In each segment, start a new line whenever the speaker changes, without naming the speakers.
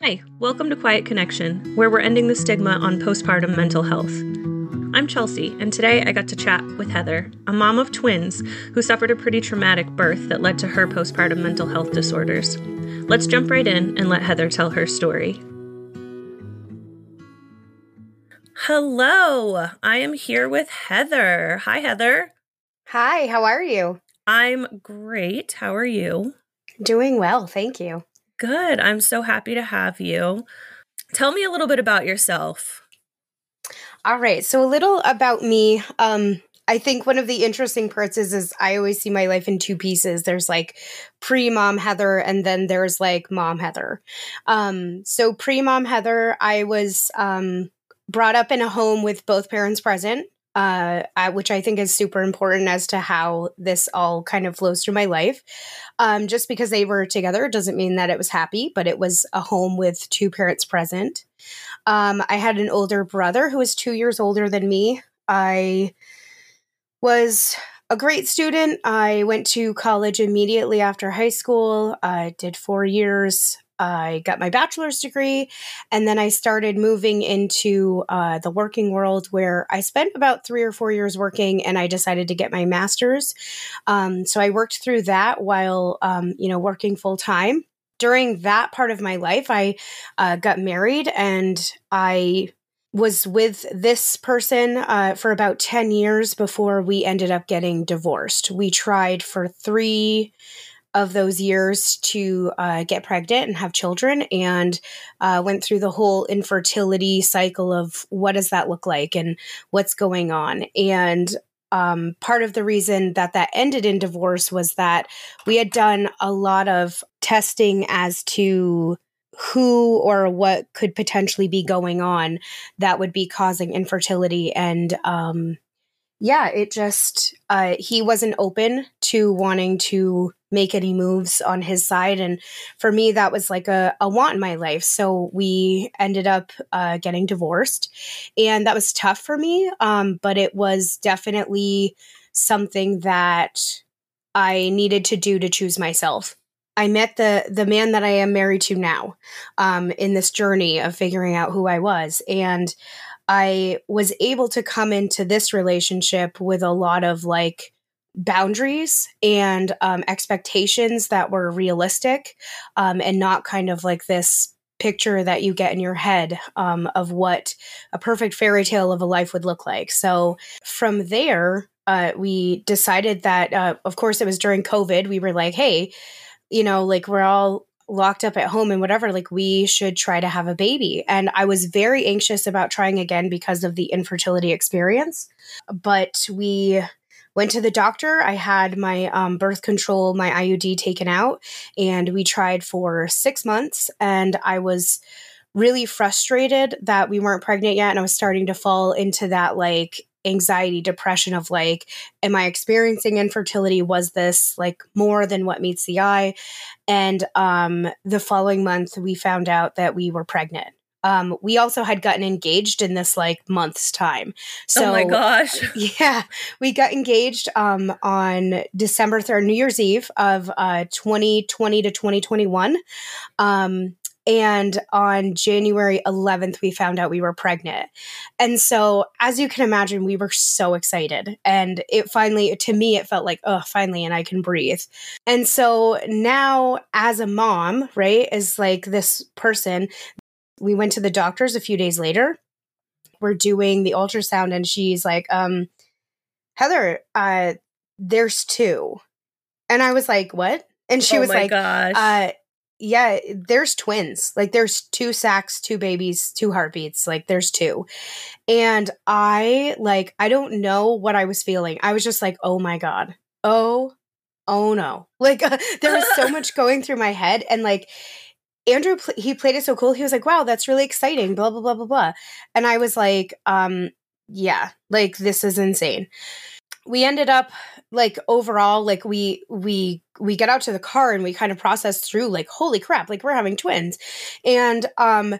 Hi, welcome to Quiet Connection, where we're ending the stigma on postpartum mental health. I'm Chelsea, and today I got to chat with Heather, a mom of twins who suffered a pretty traumatic birth that led to her postpartum mental health disorders. Let's jump right in and let Heather tell her story. Hello, I am here with Heather. Hi, Heather.
Hi, how are you?
I'm great. How are you?
Doing well, thank you.
Good. I'm so happy to have you. Tell me a little bit about yourself.
All right, so a little about me. Um, I think one of the interesting parts is, is I always see my life in two pieces. There's like pre mom Heather, and then there's like mom Heather. Um, so pre mom Heather, I was um, brought up in a home with both parents present uh, I, which I think is super important as to how this all kind of flows through my life. Um, just because they were together doesn't mean that it was happy, but it was a home with two parents present. Um, I had an older brother who was two years older than me. I was a great student. I went to college immediately after high school. I did four years I got my bachelor's degree, and then I started moving into uh, the working world where I spent about three or four years working, and I decided to get my master's. Um, so I worked through that while um, you know working full time. During that part of my life, I uh, got married, and I was with this person uh, for about 10 years before we ended up getting divorced. We tried for three of those years to uh, get pregnant and have children and uh, went through the whole infertility cycle of what does that look like and what's going on. And um, part of the reason that that ended in divorce was that we had done a lot of testing as to who or what could potentially be going on that would be causing infertility and um, yeah, it just uh, he wasn't open to wanting to make any moves on his side, and for me, that was like a, a want in my life. So we ended up uh, getting divorced, and that was tough for me. Um, but it was definitely something that I needed to do to choose myself. I met the the man that I am married to now um, in this journey of figuring out who I was, and I was able to come into this relationship with a lot of like boundaries and um, expectations that were realistic um, and not kind of like this picture that you get in your head um, of what a perfect fairy tale of a life would look like. So from there, uh, we decided that, uh, of course, it was during COVID. We were like, hey, you know, like we're all locked up at home and whatever, like we should try to have a baby. And I was very anxious about trying again because of the infertility experience. But we went to the doctor. I had my um, birth control, my IUD taken out, and we tried for six months. And I was really frustrated that we weren't pregnant yet. And I was starting to fall into that like anxiety, depression of like, am I experiencing infertility? Was this like more than what meets the eye? And um, the following month, we found out that we were pregnant. Um, we also had gotten engaged in this like month's time.
So, oh my gosh.
Yeah. We got engaged um, on December 3rd, New Year's Eve of uh, 2020 to 2021. Um, and on January 11th, we found out we were pregnant. And so, as you can imagine, we were so excited. And it finally, to me, it felt like, oh, finally, and I can breathe. And so now, as a mom, right, is like this person, we went to the doctors a few days later. We're doing the ultrasound, and she's like, um, Heather, uh, there's two. And I was like, what? And she
oh
was like,
gosh.
uh, yeah, there's twins. Like there's two sacs, two babies, two heartbeats. Like there's two. And I like I don't know what I was feeling. I was just like, "Oh my god. Oh, oh no." Like uh, there was so much going through my head and like Andrew he played it so cool. He was like, "Wow, that's really exciting." blah blah blah blah blah. And I was like, um yeah, like this is insane we ended up like overall like we we we get out to the car and we kind of process through like holy crap like we're having twins. And um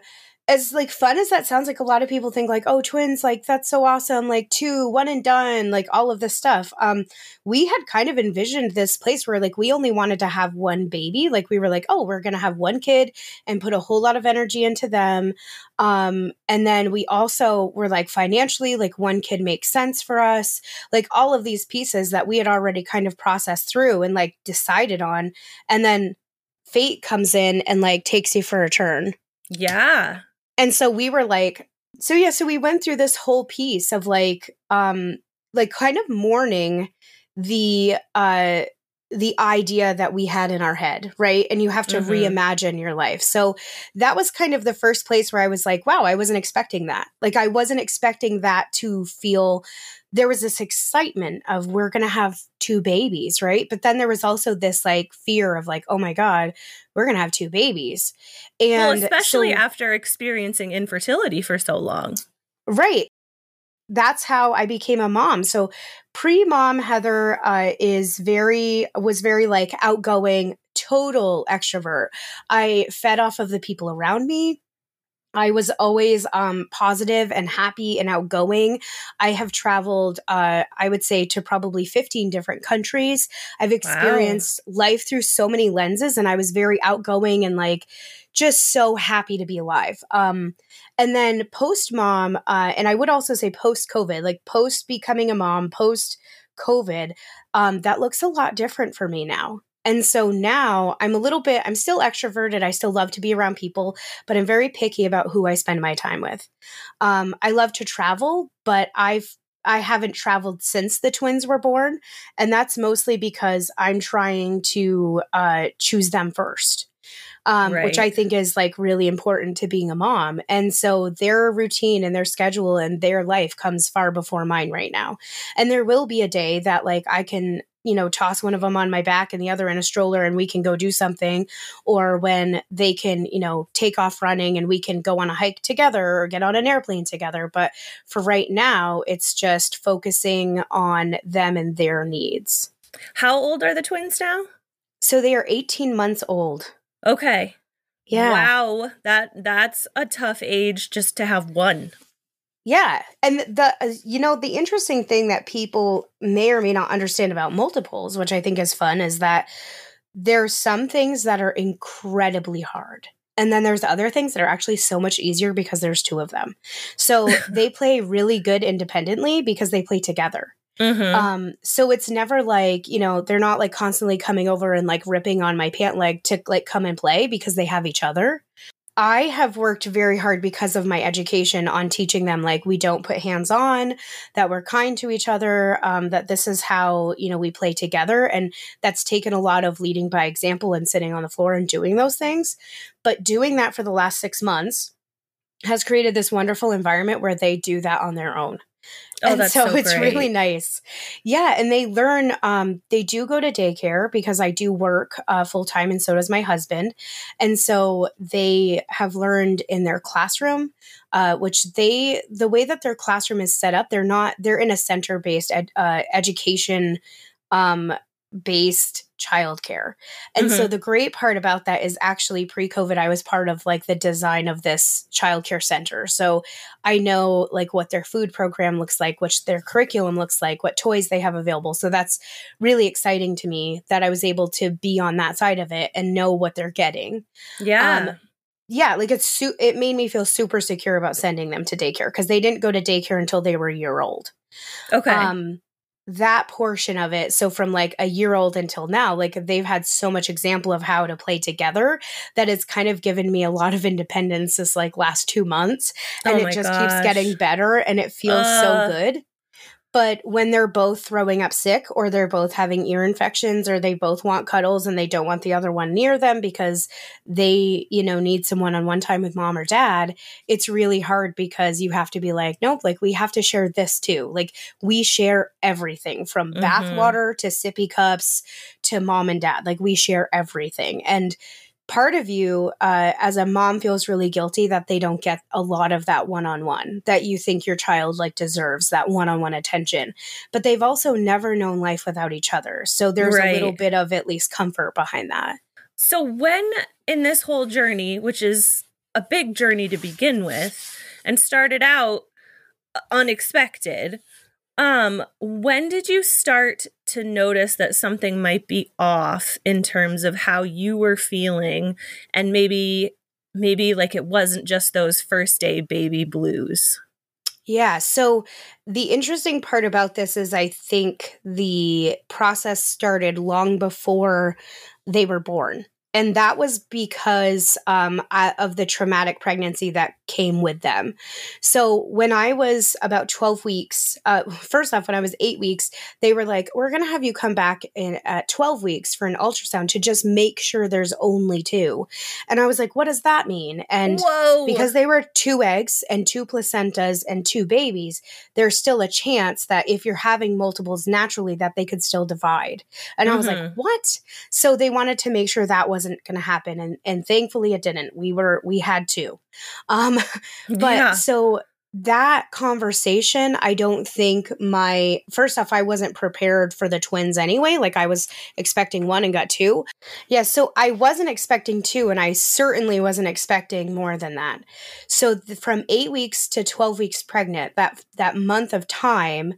as like fun as that sounds like a lot of people think like oh twins like that's so awesome like two one and done like all of this stuff. Um we had kind of envisioned this place where like we only wanted to have one baby. Like we were like oh we're gonna have one kid and put a whole lot of energy into them. Um and then we also were like financially like one kid makes sense for us. Like all of these pieces that we had already kind of processed through and like decided on. And then fate comes in and like takes you for a turn.
Yeah
and so we were like so yeah so we went through this whole piece of like um like kind of mourning the uh the idea that we had in our head, right? And you have to mm-hmm. reimagine your life. So that was kind of the first place where I was like, wow, I wasn't expecting that. Like, I wasn't expecting that to feel there was this excitement of we're going to have two babies, right? But then there was also this like fear of like, oh my God, we're going to have two babies. And
well, especially so, after experiencing infertility for so long.
Right. That's how I became a mom. So pre mom Heather uh, is very, was very like outgoing, total extrovert. I fed off of the people around me. I was always um, positive and happy and outgoing. I have traveled, uh, I would say, to probably 15 different countries. I've experienced wow. life through so many lenses, and I was very outgoing and like just so happy to be alive. Um, and then post mom, uh, and I would also say post COVID, like post becoming a mom, post COVID, um, that looks a lot different for me now. And so now I'm a little bit, I'm still extroverted. I still love to be around people, but I'm very picky about who I spend my time with. Um, I love to travel, but I've I haven't traveled since the twins were born, and that's mostly because I'm trying to uh, choose them first um, right. which I think is like really important to being a mom. And so their routine and their schedule and their life comes far before mine right now. And there will be a day that like I can you know, toss one of them on my back and the other in a stroller and we can go do something. Or when they can, you know, take off running and we can go on a hike together or get on an airplane together. But for right now, it's just focusing on them and their needs.
How old are the twins now?
So they are 18 months old.
Okay.
Yeah.
Wow. That that's a tough age just to have one.
Yeah. And the uh, you know the interesting thing that people may or may not understand about multiples, which I think is fun is that there's some things that are incredibly hard. And then there's other things that are actually so much easier because there's two of them. So they play really good independently because they play together. Mm-hmm. Um, so it's never like, you know, they're not like constantly coming over and like ripping on my pant leg to like come and play because they have each other. I have worked very hard because of my education on teaching them like we don't put hands on, that we're kind to each other, um, that this is how you know we play together, and that's taken a lot of leading by example and sitting on the floor and doing those things. But doing that for the last six months has created this wonderful environment where they do that on their own. Oh, and so, so it's really nice. Yeah. And they learn, um, they do go to daycare because I do work uh, full time and so does my husband. And so they have learned in their classroom, uh, which they, the way that their classroom is set up, they're not, they're in a center based ed, uh, education um, based childcare. And mm-hmm. so the great part about that is actually pre-COVID I was part of like the design of this childcare center. So I know like what their food program looks like, which their curriculum looks like, what toys they have available. So that's really exciting to me that I was able to be on that side of it and know what they're getting.
Yeah. Um,
yeah, like it's su- it made me feel super secure about sending them to daycare because they didn't go to daycare until they were a year old.
Okay.
Um, that portion of it. So from like a year old until now like they've had so much example of how to play together that it's kind of given me a lot of independence this like last two months. And oh it just gosh. keeps getting better and it feels uh, so good but when they're both throwing up sick or they're both having ear infections or they both want cuddles and they don't want the other one near them because they, you know, need some one on one time with mom or dad, it's really hard because you have to be like, nope, like we have to share this too. Like we share everything from mm-hmm. bath water to sippy cups to mom and dad. Like we share everything. And part of you uh, as a mom feels really guilty that they don't get a lot of that one-on-one that you think your child like deserves that one-on-one attention but they've also never known life without each other so there's right. a little bit of at least comfort behind that
so when in this whole journey which is a big journey to begin with and started out uh, unexpected. Um, when did you start to notice that something might be off in terms of how you were feeling and maybe maybe like it wasn't just those first day baby blues?
Yeah. So the interesting part about this is I think the process started long before they were born and that was because um, I, of the traumatic pregnancy that came with them. So when I was about 12 weeks, uh, first off, when I was eight weeks, they were like, "We're going to have you come back in at 12 weeks for an ultrasound to just make sure there's only two. And I was like, "What does that mean?" And
Whoa.
because they were two eggs and two placentas and two babies, there's still a chance that if you're having multiples naturally, that they could still divide. And mm-hmm. I was like, mm-hmm. "What?" So they wanted to make sure that was wasn't going to happen and and thankfully it didn't. We were we had to. Um but yeah. so that conversation i don't think my first off i wasn't prepared for the twins anyway like i was expecting one and got two. Yeah so i wasn't expecting two and i certainly wasn't expecting more than that. So th- from eight weeks to 12 weeks pregnant that that month of time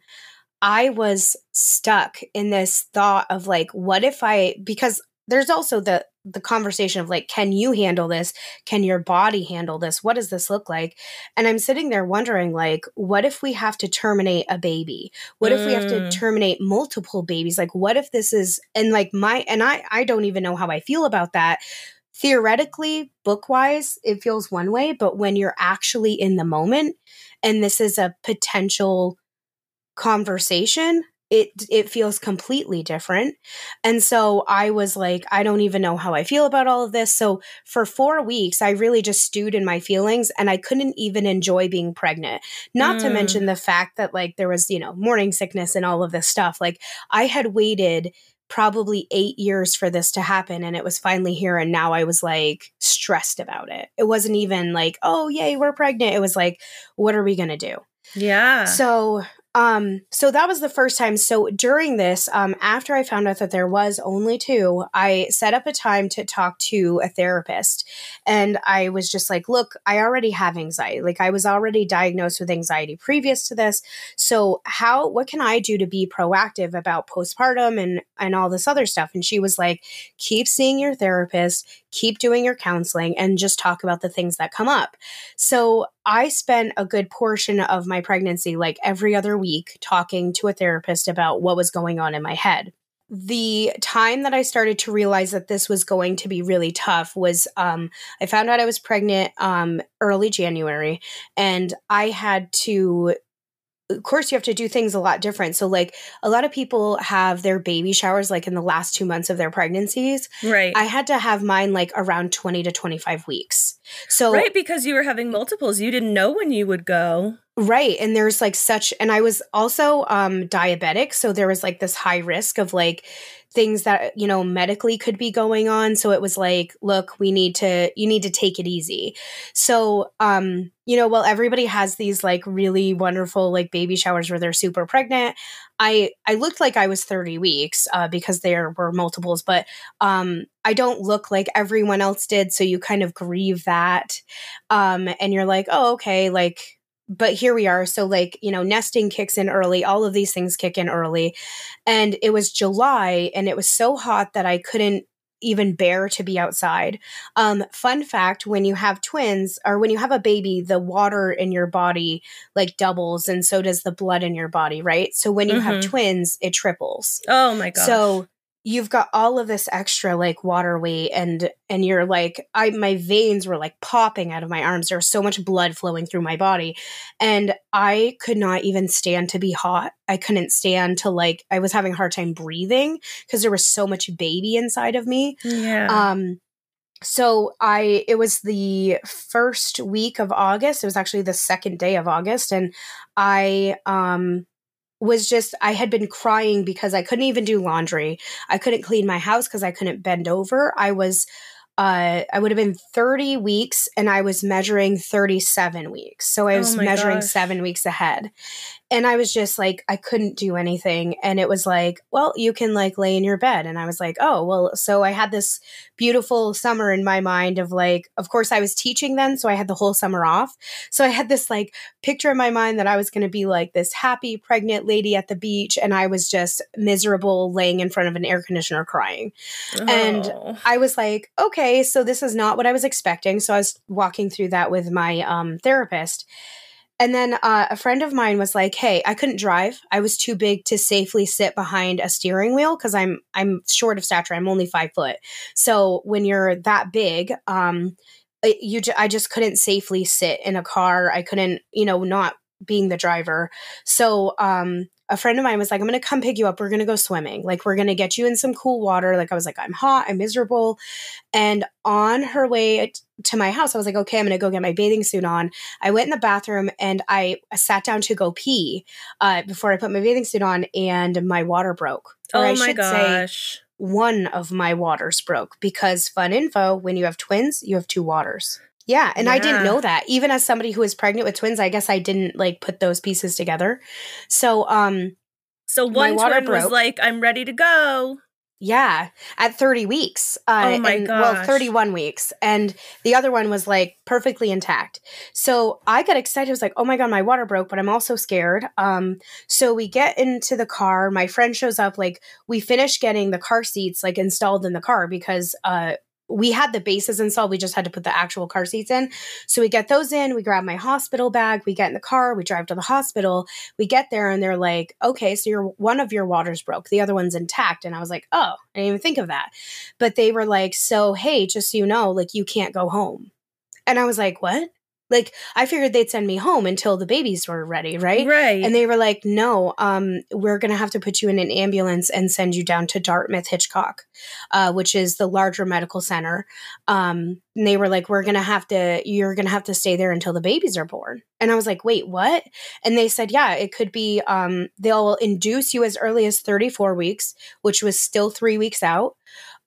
I was stuck in this thought of like, what if I, because there's also the the conversation of like can you handle this? Can your body handle this? What does this look like? And i'm sitting there wondering like what if we have to terminate a baby? What mm. if we have to mm. terminate multiple babies? Like what if this is and like my and i i don't even know how i feel about that. Theoretically book wise it feels one way but when you're actually in the moment and this is a potential conversation it it feels completely different. And so i was like i don't even know how i feel about all of this. So for 4 weeks i really just stewed in my feelings and i couldn't even enjoy being pregnant. Not mm. to mention the fact that like there was you know morning sickness and all of this stuff. Like i had waited probably 8 years for this to happen and it was finally here and now i was like stressed about it. It wasn't even like oh yay we're pregnant. It was like what are we going to do?
Yeah.
So um, so that was the first time. So during this, um, after I found out that there was only two, I set up a time to talk to a therapist. And I was just like, look, I already have anxiety. Like I was already diagnosed with anxiety previous to this. So how, what can I do to be proactive about postpartum and, and all this other stuff? And she was like, keep seeing your therapist, keep doing your counseling and just talk about the things that come up. So I spent a good portion of my pregnancy, like every other week, talking to a therapist about what was going on in my head. The time that I started to realize that this was going to be really tough was um, I found out I was pregnant um, early January, and I had to of course you have to do things a lot different. So like a lot of people have their baby showers like in the last two months of their pregnancies.
Right.
I had to have mine like around 20 to 25 weeks. So
right because you were having multiples. You didn't know when you would go.
Right and there's like such and i was also um diabetic so there was like this high risk of like things that you know medically could be going on. So it was like look we need to you need to take it easy. So um you know while everybody has these like really wonderful like baby showers where they're super pregnant i i looked like i was 30 weeks uh, because there were multiples but um i don't look like everyone else did. So you kind of grieve that um and you're like oh okay like but here we are. So, like, you know, nesting kicks in early, all of these things kick in early. And it was July and it was so hot that I couldn't even bear to be outside. Um, fun fact when you have twins or when you have a baby, the water in your body like doubles and so does the blood in your body, right? So when you mm-hmm. have twins, it triples.
Oh my god.
So you've got all of this extra like water weight and and you're like i my veins were like popping out of my arms. There was so much blood flowing through my body. And i could not even stand to be hot. I couldn't stand to like i was having a hard time breathing because there was so much baby inside of me.
Yeah.
Um so i it was the first week of august. It was actually the second day of august. And i um was just I had been crying because I couldn't even do laundry. I couldn't clean my house because I couldn't bend over. I was uh, I would have been 30 weeks and I was measuring 37 weeks. So I
Oh
was
my
measuring
gosh.
seven weeks ahead. And I was just like, I couldn't do anything. And it was like, well, you can like lay in your bed. And I was like, oh, well, so I had this beautiful summer in my mind of like, of course, I was teaching then. So I had the whole summer off. So I had this like picture in my mind that I was going to be like this happy pregnant lady at the beach. And I was just miserable laying in front of an air conditioner crying. And
Oh.
I was like, okay, so this is not what I was expecting. So I was walking through that with my um, therapist. And then uh, a friend of mine was like, "Hey, I couldn't drive. I was too big to safely sit behind a steering wheel because I'm I'm short of stature. I'm only five foot. So when you're that big, um, you I just couldn't safely sit in a car. I couldn't, you know, not being the driver. So um, a friend of mine was like, I'm going to come pick you up. We're going to go swimming. Like, we're going to get you in some cool water. Like, I was like, I'm hot. I'm miserable. And on her way to my house, I was like, okay, I'm going to go get my bathing suit on. I went in the bathroom and I sat down to go pee uh, before I put my bathing suit on, and my water broke. Or
oh
I
my
should say,
gosh.
one of my waters broke because fun info when you have twins you have two waters yeah and i didn't know that even as somebody who is pregnant with twins i guess i didn't like put those pieces together so um
So one
water
twin was
broke.
like, I'm ready to go.
Yeah at 30 weeks uh
Oh my
and, well 31 weeks and the other one was like perfectly intact. So i got excited i was like oh my god my water broke but i'm also scared. Um so we get into the car my friend shows up like we finish getting the car seats like installed in the car because uh we had the bases installed we just had to put the actual car seats in. So we get those in we grab my hospital bag we get in the car we drive to the hospital we get there and they're like okay so your one of your waters broke the other one's intact. And i was like oh i didn't even think of that. But they were like so hey just so you know like you can't go home. And i was like what like i figured they'd send me home until the babies were ready right
Right.
and they were like, no, um, we're going to have to put you in an ambulance and send you down to Dartmouth Hitchcock, uh, which is the larger medical center. Um, and they were like, we're going to have to, you're going to have to stay there until the babies are born. And I was like, wait, what? And they said, yeah, it could be, um, they'll induce you as early as 34 weeks, which was still three weeks out.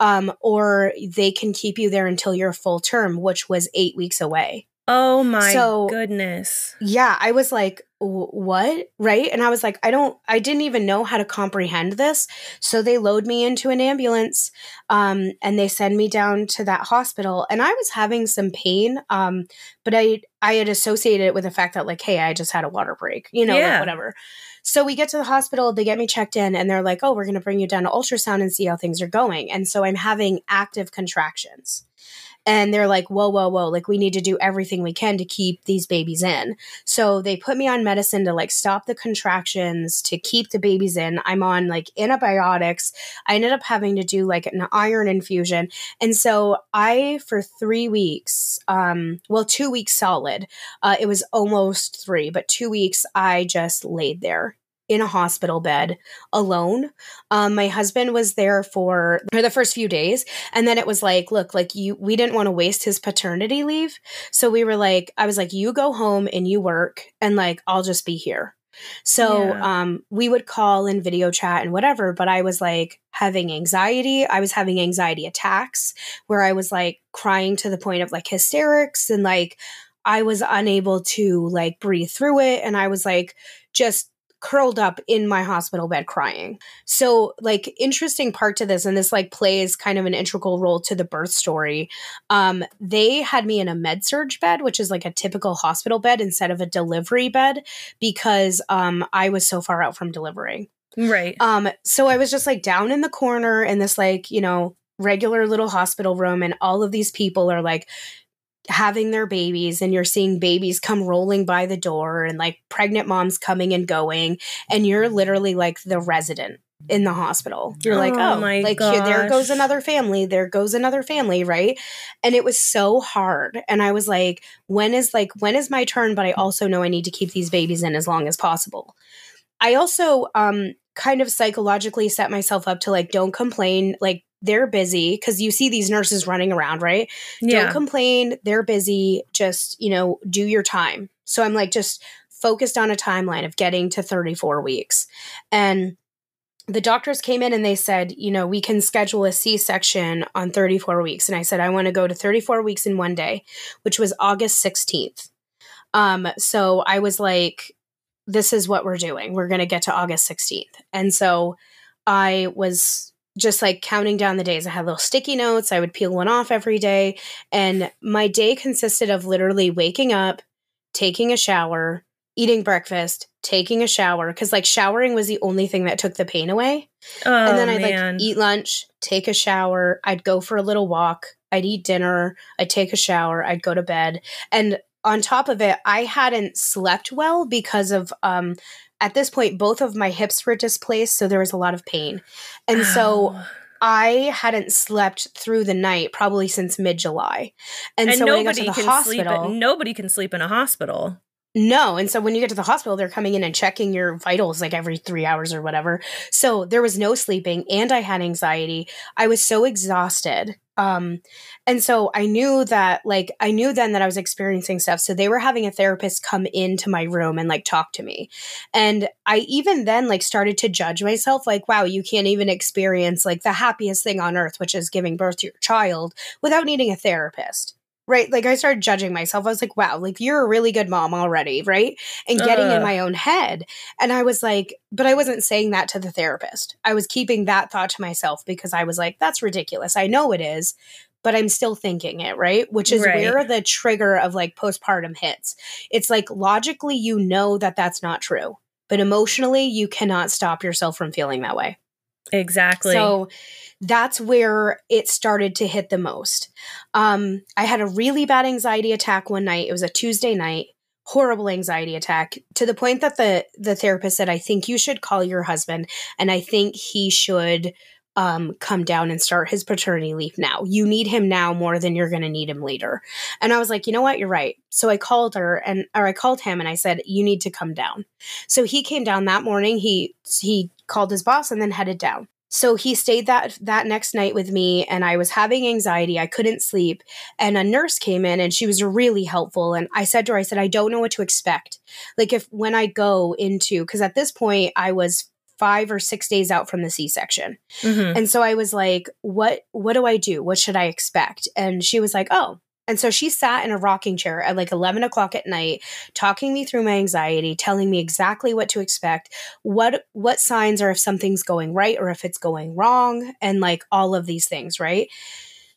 Um, or they can keep you there until you're full term, which was eight weeks away.
Oh my
So-
goodness.
Yeah, I was like, what? Right? And I was like, I don't, I didn't even know how to comprehend this. So they load me into an ambulance um, and they send me down to that hospital. And I was having some pain, um, but I, I had associated it with the fact that, like, hey, I just had a water break, you know,
Yeah.
like whatever. So we get to the hospital, they get me checked in, and they're like, oh, we're going to bring you down to ultrasound and see how things are going. And so I'm having active contractions. And they're like, whoa, whoa, whoa, like we need to do everything we can to keep these babies in. So they put me on medicine to like stop the contractions, to keep the babies in. I'm on like antibiotics. I ended up having to do like an iron infusion. And so I, for three weeks, um, well, two weeks solid, uh, it was almost three, but two weeks, I just laid there in a hospital bed alone. Um, my husband was there for, for the first few days. And then it was like, look, like you, we didn't want to waste his paternity leave. So we were like, I was like, you go home and you work, and like, I'll just be here. So
Yeah.
um, we would call and video chat and whatever, but I was like having anxiety. I was having anxiety attacks where I was like crying to the point of like hysterics and like I was unable to like breathe through it. And I was like just curled up in my hospital bed crying. So, like, interesting part to this, and this like plays kind of an integral role to the birth story. Um, they had me in a med surg bed, which is like a typical hospital bed instead of a delivery bed, because um, I was so far out from delivering.
Right.
Um, so I was just like down in the corner in this like, you know, regular little hospital room, and all of these people are like having their babies, and you're seeing babies come rolling by the door and like pregnant moms coming and going, and you're literally like the resident in the hospital. You're like,
Oh
oh,
my
like here, there goes another family, there goes another family, right? And it was so hard. And I was like, when is like when is my turn? But I also know I need to keep these babies in as long as possible. I also um kind of psychologically set myself up to like don't complain, like they're busy because you see these nurses running around, right?
Yeah.
Don't complain, they're busy, just, you know, do your time. So I'm like just focused on a timeline of getting to 34 weeks. And the doctors came in and they said, you know, we can schedule a C section on 34 weeks. And I said, I want to go to 34 weeks in one day, which was August 16th. Um, so I was like, this is what we're doing. We're going to get to August 16th. And so I was just like counting down the days. I had little sticky notes. I would peel one off every day. And my day consisted of literally waking up, taking a shower, eating breakfast, taking a shower. Cause like showering was the only thing that took the pain away.
Oh,
and then I'd
man.
like eat lunch, take a shower. I'd go for a little walk. I'd eat dinner. I'd take a shower. I'd go to bed. And on top of it, I hadn't slept well because of um at this point both of my hips were displaced, so there was a lot of pain. And so I hadn't slept through the night probably since mid July. And,
and
so when I got to
nobody
the
can sleep.
hospital,
At, nobody can sleep in a hospital.
No. And so when you get to the hospital, they're coming in and checking your vitals like every three hours or whatever. So there was no sleeping and I had anxiety. I was so exhausted. Um, and so I knew that, like, I knew then that I was experiencing stuff. So they were having a therapist come into my room and like talk to me. And I even then like started to judge myself, like, wow, you can't even experience like the happiest thing on earth, which is giving birth to your child without needing a therapist right? Like I started judging myself. I was like, wow, like you're a really good mom already, right? And getting in
uh.
my own head. And I was like, but I wasn't saying that to the therapist. I was keeping that thought to myself because I was like, that's ridiculous. I know it is, but I'm still thinking it, right? Which is
Right.
where the trigger of like postpartum hits. It's like logically, you know that that's not true, but emotionally, you cannot stop yourself from feeling that way.
Exactly.
So that's where it started to hit the most. Um, I had a really bad anxiety attack one night. It was a Tuesday night, horrible anxiety attack to the point that the the therapist said, "I think you should call your husband, and I think he should." Um, come down and start his paternity leave now. You need him now more than you're going to need him later. And I was like, you know what? You're right. So I called her and, or I called him and I said, you need to come down. So he came down that morning. He, he called his boss and then headed down. So he stayed that that next night with me and I was having anxiety. I couldn't sleep and a nurse came in and she was really helpful and I said to her I said I don't know what to expect. Like if when I go into cuz at this point I was 5 or 6 days out from the C-section.
Mhm.
And so I was like, what what do I do? What should I expect? And she was like, oh. And so she sat in a rocking chair at like 11 o'clock at night, talking me through my anxiety, telling me exactly what to expect, what what signs are if something's going right or if it's going wrong, and like all of these things, right?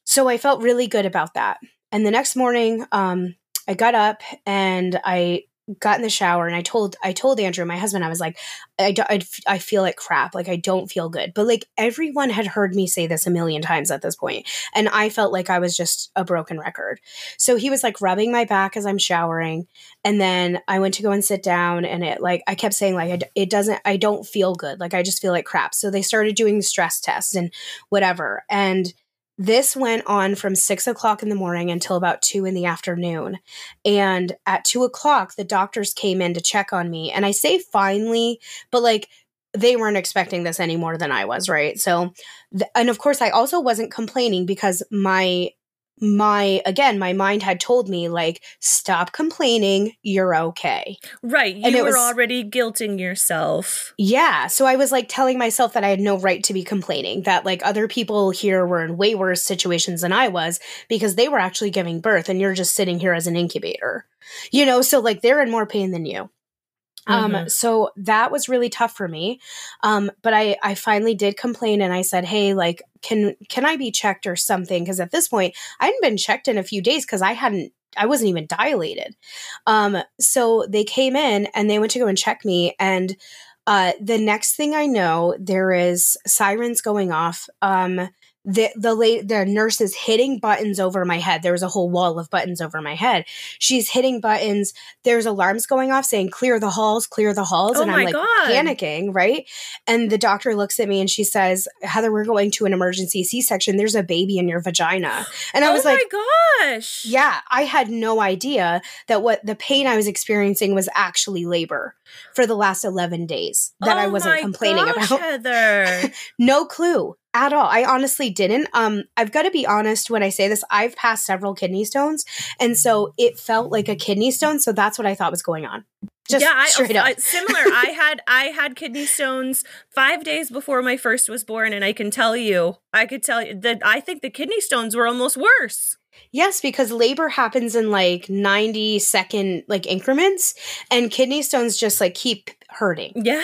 So I felt really good about that. And the next morning, um, I got up and I got in the shower and I told I told Andrew, my husband, I was like, I, do- I, I feel like crap, like I don't feel good. But like everyone had heard me say this a million times at this point, and I felt like I was just a broken record. So he was like rubbing my back as I'm showering, and then I went to go and sit down, and it like I kept saying like it doesn't, I don't feel good, like I just feel like crap. So they started doing stress tests and whatever, and this went on from six o'clock in the morning until about two in the afternoon. And at two o'clock, the doctors came in to check on me. And I say finally, but like they weren't expecting this any more than I was, right? So, th- and of course, I also wasn't complaining because my, my, again, my mind had told me, like, stop complaining, you're okay.
right. You
and it
were
was-
already guilting yourself.
Yeah. So I was like telling myself that I had no right to be complaining, that like other people here were in way worse situations than I was because they were actually giving birth and you're just sitting here as an incubator. You know, so like they're in more pain than you. Um,
Mhm.
so that was really tough for me. Um, but I, I finally did complain and I said, Hey, like, can, can I be checked or something? Cause at this point I hadn't been checked in a few days cause I hadn't, I wasn't even dilated. Um, so they came in and they went to go and check me and, uh, the next thing I know, there is sirens going off. Um, the the late the nurse is hitting buttons over my head. There was a whole wall of buttons over my head. She's hitting buttons. There's alarms going off saying "clear the halls, clear the halls,"
Oh
and I'm like
God.
panicking, right? And the doctor looks at me and she says, "Heather, we're going to an emergency C-section. There's a baby in your vagina." And I was like,
oh
was
my
like,
gosh.
yeah, I had no idea that what the pain I was experiencing was actually labor for the last 11 days that I
Oh
wasn't
my
complaining
gosh,
about.
Heather.
No clue at all. I honestly didn't. Um I've got to be honest when I say this. I've passed several kidney stones and so it felt like a kidney stone, so that's what I thought was going on. Just
yeah, I,
straight up.
I- similar. I had I had kidney stones five days before my first was born, and I can tell you, I could tell you that I think the kidney stones were almost worse.
Yes, because labor happens in like 90 second like increments and kidney stones just like keep hurting.
Yeah.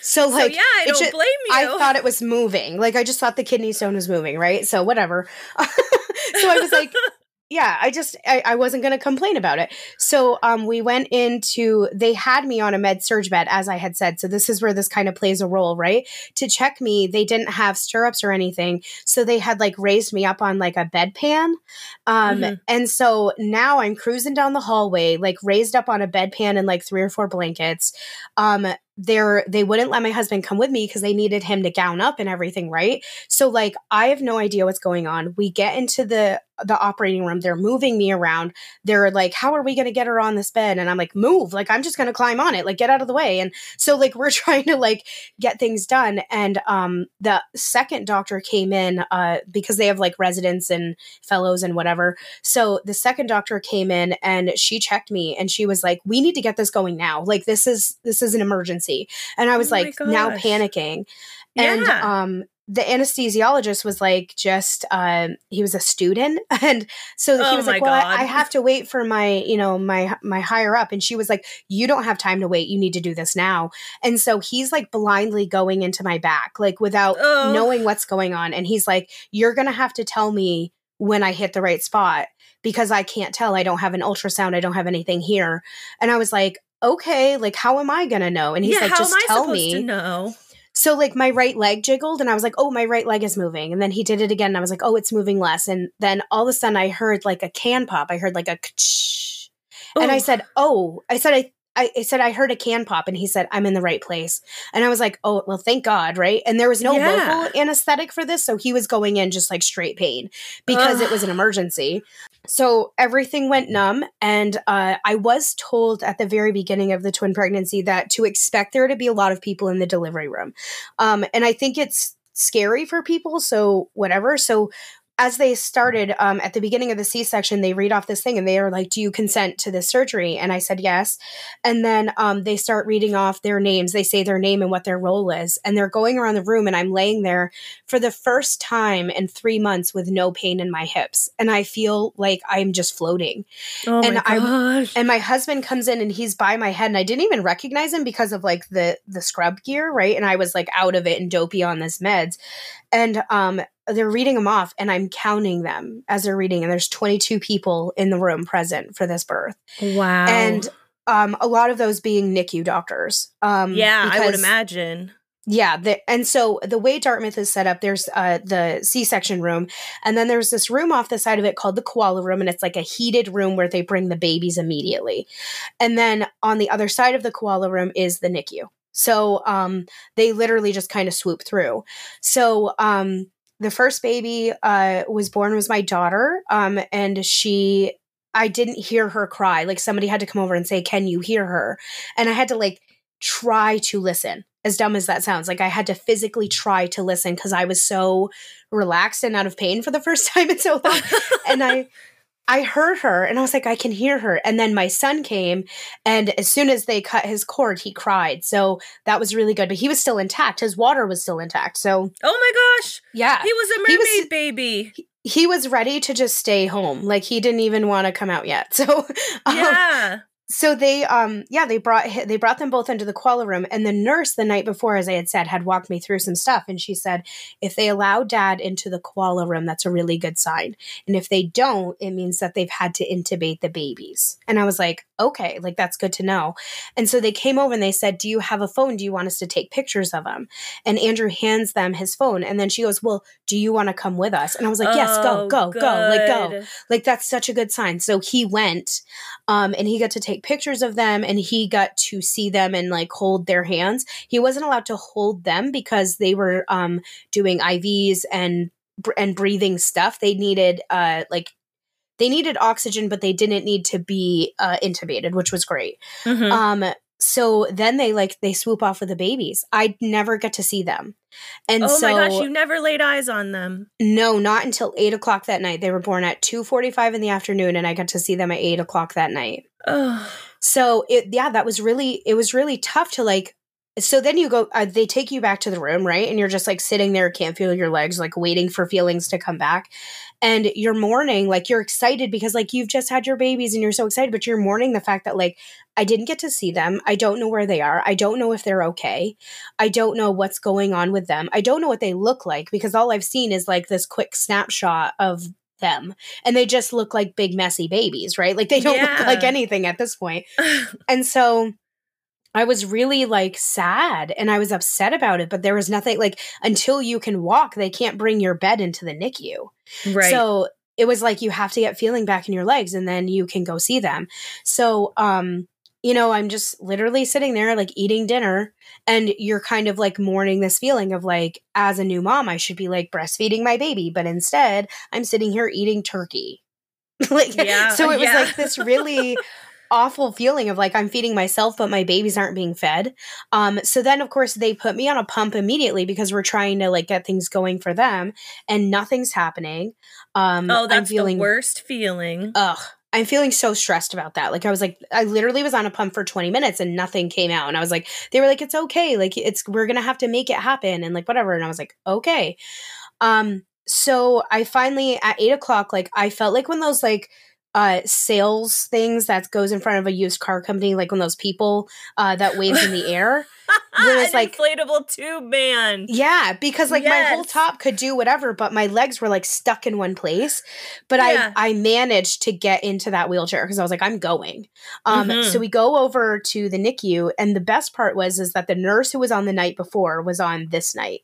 So like
so yeah, I don't
ju-
blame you.
I thought it was moving. Like I just thought the kidney stone was moving, right? So whatever. so I was like yeah, I just I, I wasn't gonna complain about it. So um we went into they had me on a med surg bed as I had said. So this is where this kind of plays a role, right? To check me, they didn't have stirrups or anything. So they had like raised me up on like a bedpan. Um
Mhm.
and so now I'm cruising down the hallway, like raised up on a bedpan and like three or four blankets. Um they're they wouldn't let my husband come with me because they needed him to gown up and everything, right? So like I have no idea what's going on. We get into the the operating room. They're moving me around. They're like, "How are we going to get her on this bed?" And I'm like, "Move! Like I'm just going to climb on it. Like get out of the way." And so like we're trying to like get things done. And um the second doctor came in uh because they have like residents and fellows and whatever. So the second doctor came in and she checked me and she was like, "We need to get this going now. Like this is this is an emergency." And I was
Oh
like, now panicking. And
Yeah.
um the anesthesiologist was like just um he was a student. And so he
Oh
was like well I, I have to wait for my you know my my higher up. And she was like you don't have time to wait. You need to do this now. And so he's like blindly going into my back like without
Oh.
knowing what's going on. And he's like you're gonna have to tell me when i hit the right spot because i can't tell. I don't have an ultrasound. I don't have anything here. And i was like okay like how am i gonna know and he's
yeah,
like
how
just tell
supposed
me
to know?
so like my right leg jiggled and I was like, "Oh, my right leg is moving." And then he did it again and I was like, "Oh, it's moving less." And then all of a sudden I heard like a can pop. I heard like a and I said, "Oh." I said I I, I said I heard a can pop and he said I'm in the right place. And I was like, "Oh, well, thank God, right?" And there was no
Yeah.
local anesthetic for this, so he was going in just like straight pain because it was an emergency. So everything went numb, and uh, I was told at the very beginning of the twin pregnancy that to expect there to be a lot of people in the delivery room, um, and I think it's scary for people. So whatever. So as they started um, at the beginning of the C-section, they read off this thing and they are like, "Do you consent to this surgery?" And I said yes. And then um, they start reading off their names. They say their name and what their role is, and they're going around the room. And I'm laying there for the first time in three months with no pain in my hips, and I feel like I'm just floating.
Oh
and
my
I-
gosh.
And my husband comes in and he's by my head, and I didn't even recognize him because of like the the scrub gear, right? And I was like out of it and dopey on this meds, and um, they're reading them off, and I'm counting them as they're reading, and there's 22 people in the room present for this birth,
wow.
and um, a lot of those being NICU doctors. Um,
yeah, I would imagine.
yeah, the, and so the way Dartmouth is set up, there's uh, the C-section room, and then there's this room off the side of it called the koala room, and it's like a heated room where they bring the babies immediately. And then on the other side of the koala room is the NICU. So um, they literally just kind of swoop through. So um, the first baby uh, was born was my daughter, um, and she. I didn't hear her cry. Like somebody had to come over and say, "Can you hear her?" And I had to like try to listen as dumb as that sounds like i had to physically try to listen because i was so relaxed and out of pain for the first time in so long and i i heard her and i was like i can hear her. And then my son came and as soon as they cut his cord he cried. So that was really good but he was still intact. His water was still intact. So
oh my gosh.
yeah.
He was a
He
mermaid
was-
baby.
he was ready to just stay home. Like he didn't even want to come out yet. So um,
Yeah.
So they um yeah they brought they brought them both into the koala room and the nurse the night before as i had said had walked me through some stuff and she said if they allow dad into the koala room that's a really good sign. And if they don't it means that they've had to intubate the babies. And i was like okay like that's good to know. And so they came over and they said do you have a phone? Do you want us to take pictures of them and andrew hands them his phone and then she goes well do you want to come with us? And i was like yes go
Oh,
go go like go. like that's such a good sign. So he went um and he got to take pictures of them and he got to see them and like hold their hands he wasn't allowed to hold them because they were um doing ivs and and breathing stuff they needed uh like they needed oxygen but they didn't need to be uh intubated which was great
Mhm.
um so then they like they swoop off with the babies i never get to see them and
oh
so
my gosh, you never laid eyes on them.
no, not until eight o'clock that night. They were born at two forty-five in the afternoon, and I got to see them at eight o'clock that night. So it yeah, that was really it was really tough to like so then you go uh, they take you back to the room right? And you're just like sitting there can't feel your legs like waiting for feelings to come back. And you're mourning like you're excited because like you've just had your babies and you're so excited but you're mourning the fact that like i didn't get to see them. I don't know where they are. I don't know if they're okay. I don't know what's going on with them. I don't know what they look like because all i've seen is like this quick snapshot of them and they just look like big messy babies right like they don't
Yeah.
look like anything at this point and so I was really like sad and I was upset about it, but there was nothing like until you can walk, they can't bring your bed into the NICU.
right.
So it was like you have to get feeling back in your legs and then you can go see them. So, um, you know, I'm just literally sitting there like eating dinner and you're kind of like mourning this feeling of like, as a new mom, I should be like breastfeeding my baby, but instead I'm sitting here eating turkey. like,
Yeah,
so it was
yeah.
like this really awful feeling of like I'm feeding myself, but my babies aren't being fed. Um, so then of course they put me on a pump immediately because we're trying to like get things going for them and nothing's happening. Um,
oh,
I'm
that's
feeling,
the worst feeling.
ugh, I'm feeling so stressed about that. Like I was like, I literally was on a pump for 20 minutes and nothing came out. And I was like, they were like, it's okay. Like it's, we're going to have to make it happen and like whatever. And I was like, okay. Um, so I finally at eight o'clock, like I felt like when those like, uh sales things that goes in front of a used car company like when those people uh that waves in the air
An
like-
inflatable tube man.
yeah because like my whole top could do whatever but my legs were like stuck in one place but
Yeah.
i i managed to get into that wheelchair because i was like i'm going um
Mhm.
so we go over to the nicu and the best part was is that the nurse who was on the night before was on this night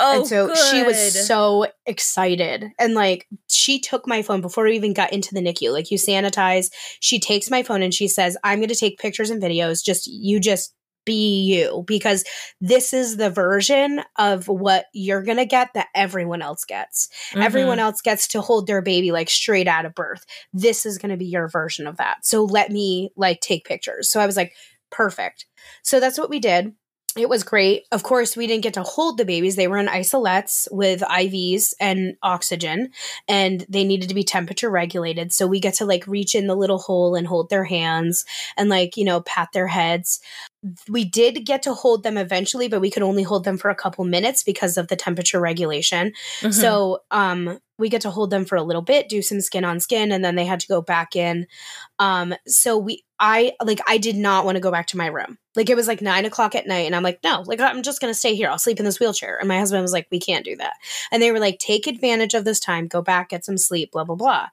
Oh,
and so she was so excited. And like she took my phone before we even got into the NICU. Like you sanitize. She takes my phone and she says, I'm gonna take pictures and videos. Just you just be you because this is the version of what you're gonna get that everyone else gets.
Mhm.
Everyone else gets to hold their baby like straight out of birth. This is going to be your version of that. So let me like take pictures. So I was like, perfect. So that's what we did. It was great. Of course, we didn't get to hold the babies. They were in isolettes with IVs and oxygen, and they needed to be temperature regulated. So we get to like reach in the little hole and hold their hands and like, you know, pat their heads. We did get to hold them eventually, but we could only hold them for a couple minutes because of the temperature regulation.
Mhm.
So um we get to hold them for a little bit, do some skin on skin, and then they had to go back in. Um so we I like I did not want to go back to my room. Like it was like nine o'clock at night, and I'm like, no, like I'm just gonna stay here. I'll sleep in this wheelchair. And my husband was like, we can't do that. And they were like, take advantage of this time, go back, get some sleep, blah, blah, blah.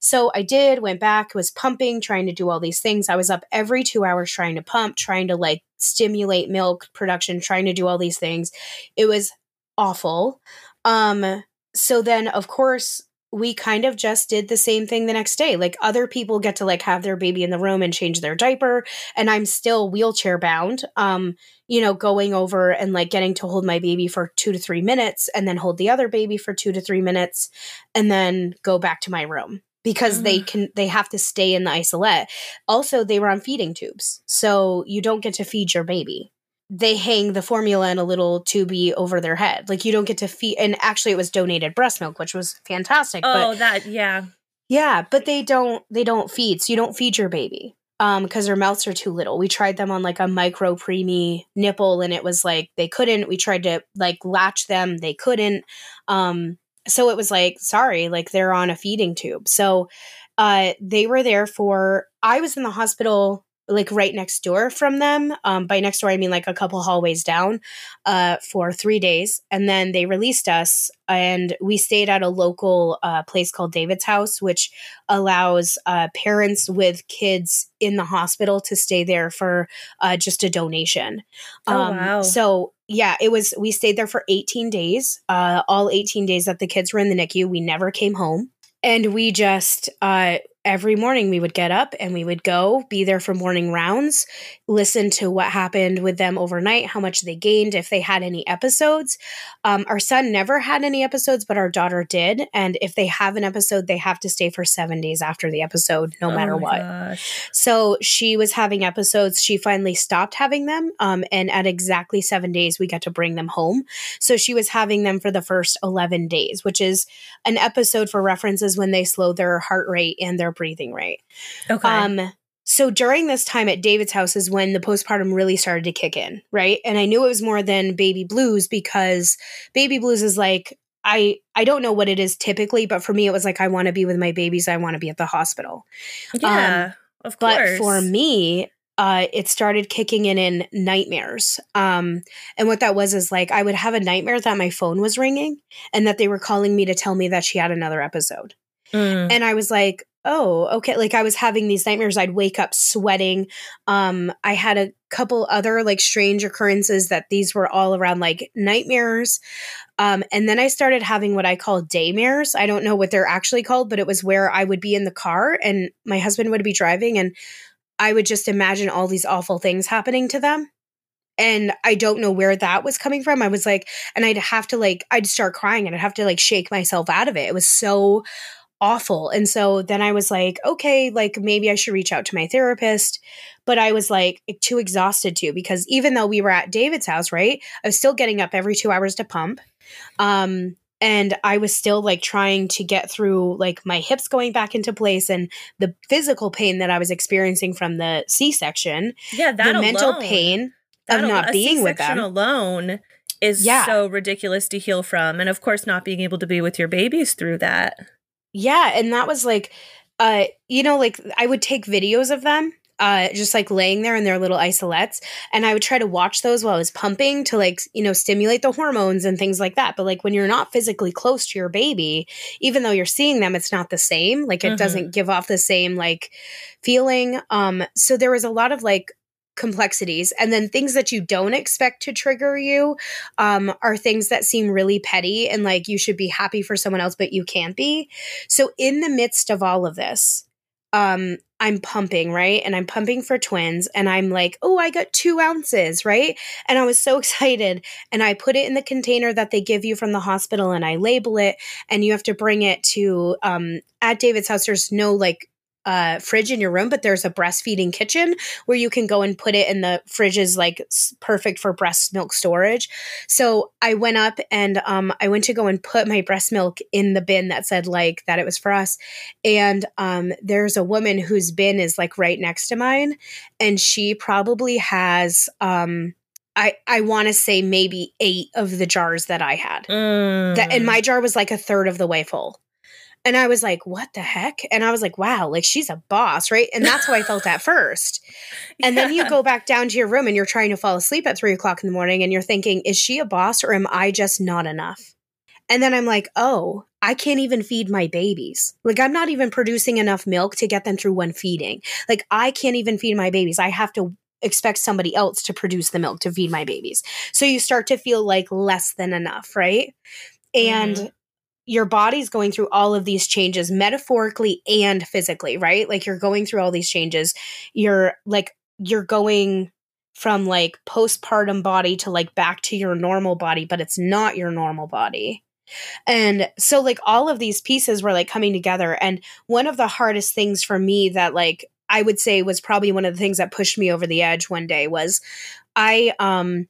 So I did, went back, was pumping, trying to do all these things. I was up every two hours trying to pump, trying to like stimulate milk production, trying to do all these things. It was awful. Um, so then of course we kind of just did the same thing the next day. Like other people get to like have their baby in the room and change their diaper, and I'm still wheelchair bound. Um, you know, going over and like getting to hold my baby for two to three minutes and then hold the other baby for two to three minutes and then go back to my room because they can they have to stay in the isolette. Also, they were on feeding tubes. So you don't get to feed your baby. They hang the formula in a little tubey over their head. Like you don't get to feed and actually it was donated breast milk, which was fantastic. but
oh, that yeah.
yeah, but they don't they don't feed. So you don't feed your baby. Um, because their mouths are too little. We tried them on like a micro preemie nipple and it was like they couldn't. We tried to like latch them, they couldn't. Um, so it was like, sorry, like they're on a feeding tube. So uh they were there for I was in the hospital like right next door from them. Um, by next door I mean like a couple hallways down, uh, for three days. And then they released us and we stayed at a local uh place called David's House, which allows uh, parents with kids in the hospital to stay there for uh, just a donation.
Oh, wow.
So yeah, it was. We stayed there for 18 days. Uh, all 18 days that the kids were in the NICU, we never came home, and we just uh, every morning we would get up and we would go be there for morning rounds, listen to what happened with them overnight, how much they gained, if they had any episodes. Um, our son never had any episodes, but our daughter did. And if they have an episode, they have to stay for seven days after the episode, no matter
Oh my
what.
gosh.
So she was having episodes. She finally stopped having them. Um, and at exactly seven days, we got to bring them home. So she was having them for the first 11 days, which is an episode for references when they slow their heart rate and their breathing right.
Okay.
Um, so during this time at David's house is when the postpartum really started to kick in, right? And I knew it was more than baby blues because baby blues is like I I don't know what it is typically, but for me it was like I want to be with my babies, I want to be at the hospital.
Yeah, um, of
course. But for me, uh, it started kicking in in nightmares. Um, and what that was is like I would have a nightmare that my phone was ringing and that they were calling me to tell me that she had another episode. Mm. And I was like, oh, okay. Like I was having these nightmares. I'd wake up sweating. Um, I had a couple other like strange occurrences that these were all around like nightmares. Um, and then I started having what I call daymares. I don't know what they're actually called, but it was where I would be in the car and my husband would be driving and I would just imagine all these awful things happening to them. And I don't know where that was coming from. I was like, and I'd have to like, I'd start crying and I'd have to like shake myself out of it. It was so awful. And so then I was like, okay, like maybe I should reach out to my therapist. But I was like too exhausted to because even though we were at David's house, right? I was still getting up every two hours to pump. Um, and I was still like trying to get through like my hips going back into place and the physical pain that I was experiencing from the C section.
Yeah, that
the
alone,
mental pain of not being with them
alone is yeah. so ridiculous to heal from, and of course, not being able to be with your babies through that.
Yeah, and that was like uh you know like I would take videos of them uh just like laying there in their little isolettes and I would try to watch those while I was pumping to like you know stimulate the hormones and things like that but like when you're not physically close to your baby even though you're seeing them it's not the same like it mm-hmm. doesn't give off the same like feeling um so there was a lot of like complexities. And then things that you don't expect to trigger you um, are things that seem really petty and like you should be happy for someone else but you can't be. So in the midst of all of this um i'm pumping right? And i'm pumping for twins and i'm like oh i got two ounces right? And i was so excited and i put it in the container that they give you from the hospital and i label it and you have to bring it to um at david's house. There's no like uh, fridge in your room, but there's a breastfeeding kitchen where you can go and put it in the fridge is like perfect for breast milk storage. So I went up and um, I went to go and put my breast milk in the bin that said like that it was for us. And um, there's a woman whose bin is like right next to mine, and she probably has um, I, I want to say maybe eight of the jars that I had. Mm. That and my jar was like a third of the way full. And I was like, what the heck? And I was like, wow, like she's a boss, right? And that's how I felt at first. And yeah. then you go back down to your room and you're trying to fall asleep at three o'clock in the morning and you're thinking, is she a boss or am I just not enough? And then I'm like, oh, I can't even feed my babies. Like, I'm not even producing enough milk to get them through one feeding. Like, I can't even feed my babies. I have to expect somebody else to produce the milk to feed my babies. So you start to feel like less than enough, right? And mm your body's going through all of these changes metaphorically and physically, right? Like you're going through all these changes. You're like, you're going from like postpartum body to like back to your normal body, but it's not your normal body. And so, like, all of these pieces were like coming together. And one of the hardest things for me that, like, I would say was probably one of the things that pushed me over the edge one day was I, um,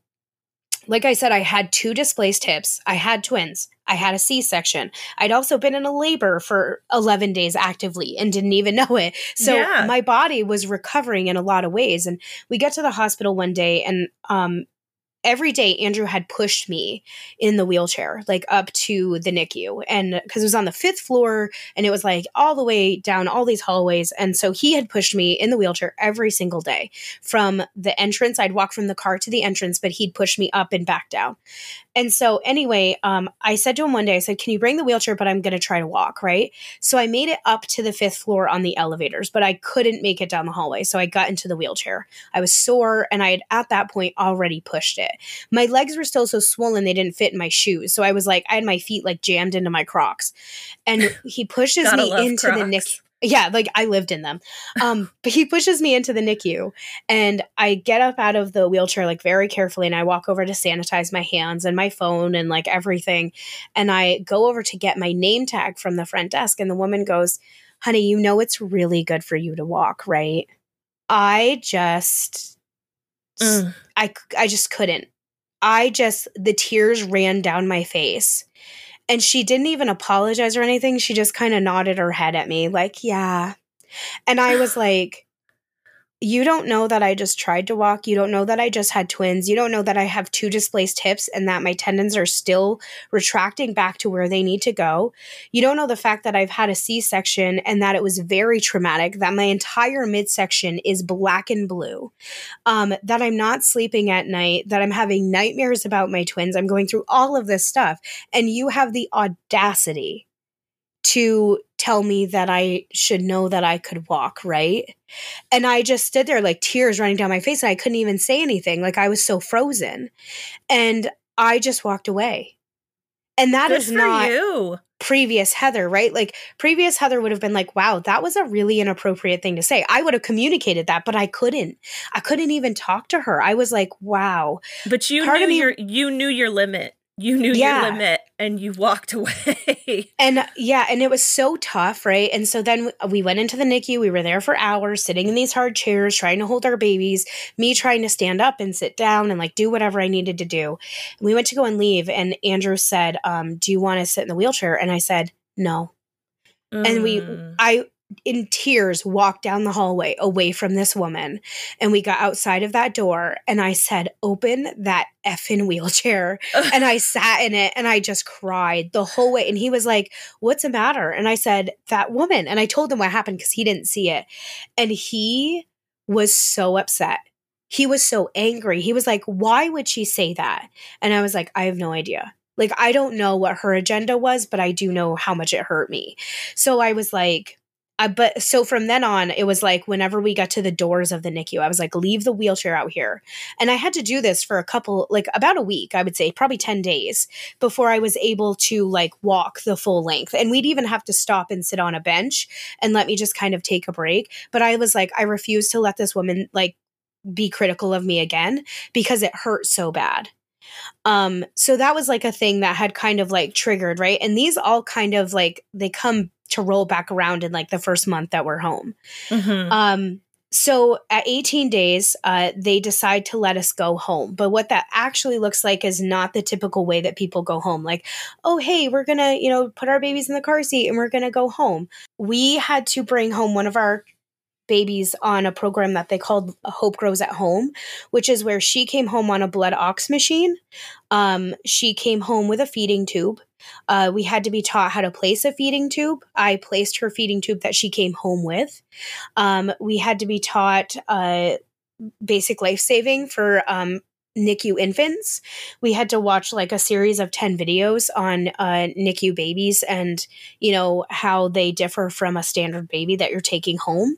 like I said, I had two displaced hips. I had twins. I had a C section. I'd also been in a labor for 11 days actively and didn't even know it. So yeah. my body was recovering in a lot of ways. And we get to the hospital one day, and um, every day Andrew had pushed me in the wheelchair, like up to the NICU. And because it was on the fifth floor and it was like all the way down all these hallways. And so he had pushed me in the wheelchair every single day from the entrance. I'd walk from the car to the entrance, but he'd push me up and back down. And so, anyway, um, I said to him one day, I said, Can you bring the wheelchair? But I'm going to try to walk, right? So I made it up to the fifth floor on the elevators, but I couldn't make it down the hallway. So I got into the wheelchair. I was sore and I had at that point already pushed it. My legs were still so swollen, they didn't fit in my shoes. So I was like, I had my feet like jammed into my crocs. And he pushes me into crocs. the NICU yeah, like I lived in them. Um, but he pushes me into the NICU and I get up out of the wheelchair like very carefully and I walk over to sanitize my hands and my phone and like everything. And I go over to get my name tag from the front desk and the woman goes, "Honey, you know it's really good for you to walk, right?" I just mm. I I just couldn't. I just the tears ran down my face and she didn't even apologize or anything. She just kind of nodded her head at me, like, yeah. And I was like, you don't know that I just tried to walk. You don't know that I just had twins. You don't know that I have two displaced hips and that my tendons are still retracting back to where they need to go. You don't know the fact that I've had a C section and that it was very traumatic, that my entire midsection is black and blue, um, that I'm not sleeping at night, that I'm having nightmares about my twins. I'm going through all of this stuff. And you have the audacity to tell me that I should know that I could walk, right? And I just stood there like tears running down my face and I couldn't even say anything. Like I was so frozen. And I just walked away. And that Good is not you. previous Heather, right? Like previous Heather would have been like, wow, that was a really inappropriate thing to say. I would have communicated that, but I couldn't. I couldn't even talk to her. I was like, wow.
But you Part knew me, your you knew your limit you knew yeah. your limit and you walked away.
and yeah, and it was so tough, right? And so then we went into the NICU. We were there for hours, sitting in these hard chairs, trying to hold our babies, me trying to stand up and sit down and like do whatever I needed to do. And we went to go and leave, and Andrew said, um, Do you want to sit in the wheelchair? And I said, No. Mm. And we, mm. I, in tears walked down the hallway away from this woman. And we got outside of that door and i said open that effing wheelchair. And i sat in it and i just cried the whole way. And he was like what's the matter? And i said that woman. And i told him what happened because he didn't see it. And he was so upset. He was so angry. He was like why would she say that? And i was like i have no idea. Like i don't know what her agenda was but i do know how much it hurt me. So i was like but so from then on, it was like whenever we got to the doors of the NICU, I was like, leave the wheelchair out here. And I had to do this for a couple, like about a week, I would say, probably 10 days before I was able to like walk the full length. And we'd even have to stop and sit on a bench and let me just kind of take a break. But I was like, I refuse to let this woman like be critical of me again because it hurt so bad. Um, so that was like a thing that had kind of like triggered, right? And these all kind of like they come to roll back around in like the first month that we're home. Mm-hmm. Um, so at 18 days, uh, they decide to let us go home. But what that actually looks like is not the typical way that people go home. Like, oh, hey, we're going to, you know, put our babies in the car seat and we're going to go home. We had to bring home one of our babies on a program that they called Hope Grows at Home, which is where she came home on a blood ox machine. Um, she came home with a feeding tube. Uh, we had to be taught how to place a feeding tube. I placed her feeding tube that she came home with. Um, we had to be taught uh, basic life saving for um, NICU infants. We had to watch like a series of 10 videos on uh, NICU babies and, you know, how they differ from a standard baby that you're taking home.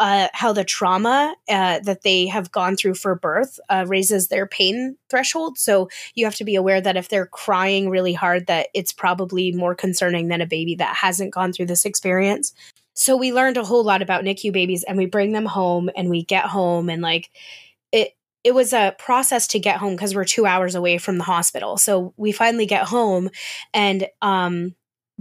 Uh, how the trauma uh, that they have gone through for birth uh, raises their pain threshold. So you have to be aware that if they're crying really hard, that it's probably more concerning than a baby that hasn't gone through this experience. So we learned a whole lot about NICU babies and we bring them home and we get home and like it it was a process to get home because we're two hours away from the hospital. So we finally get home and um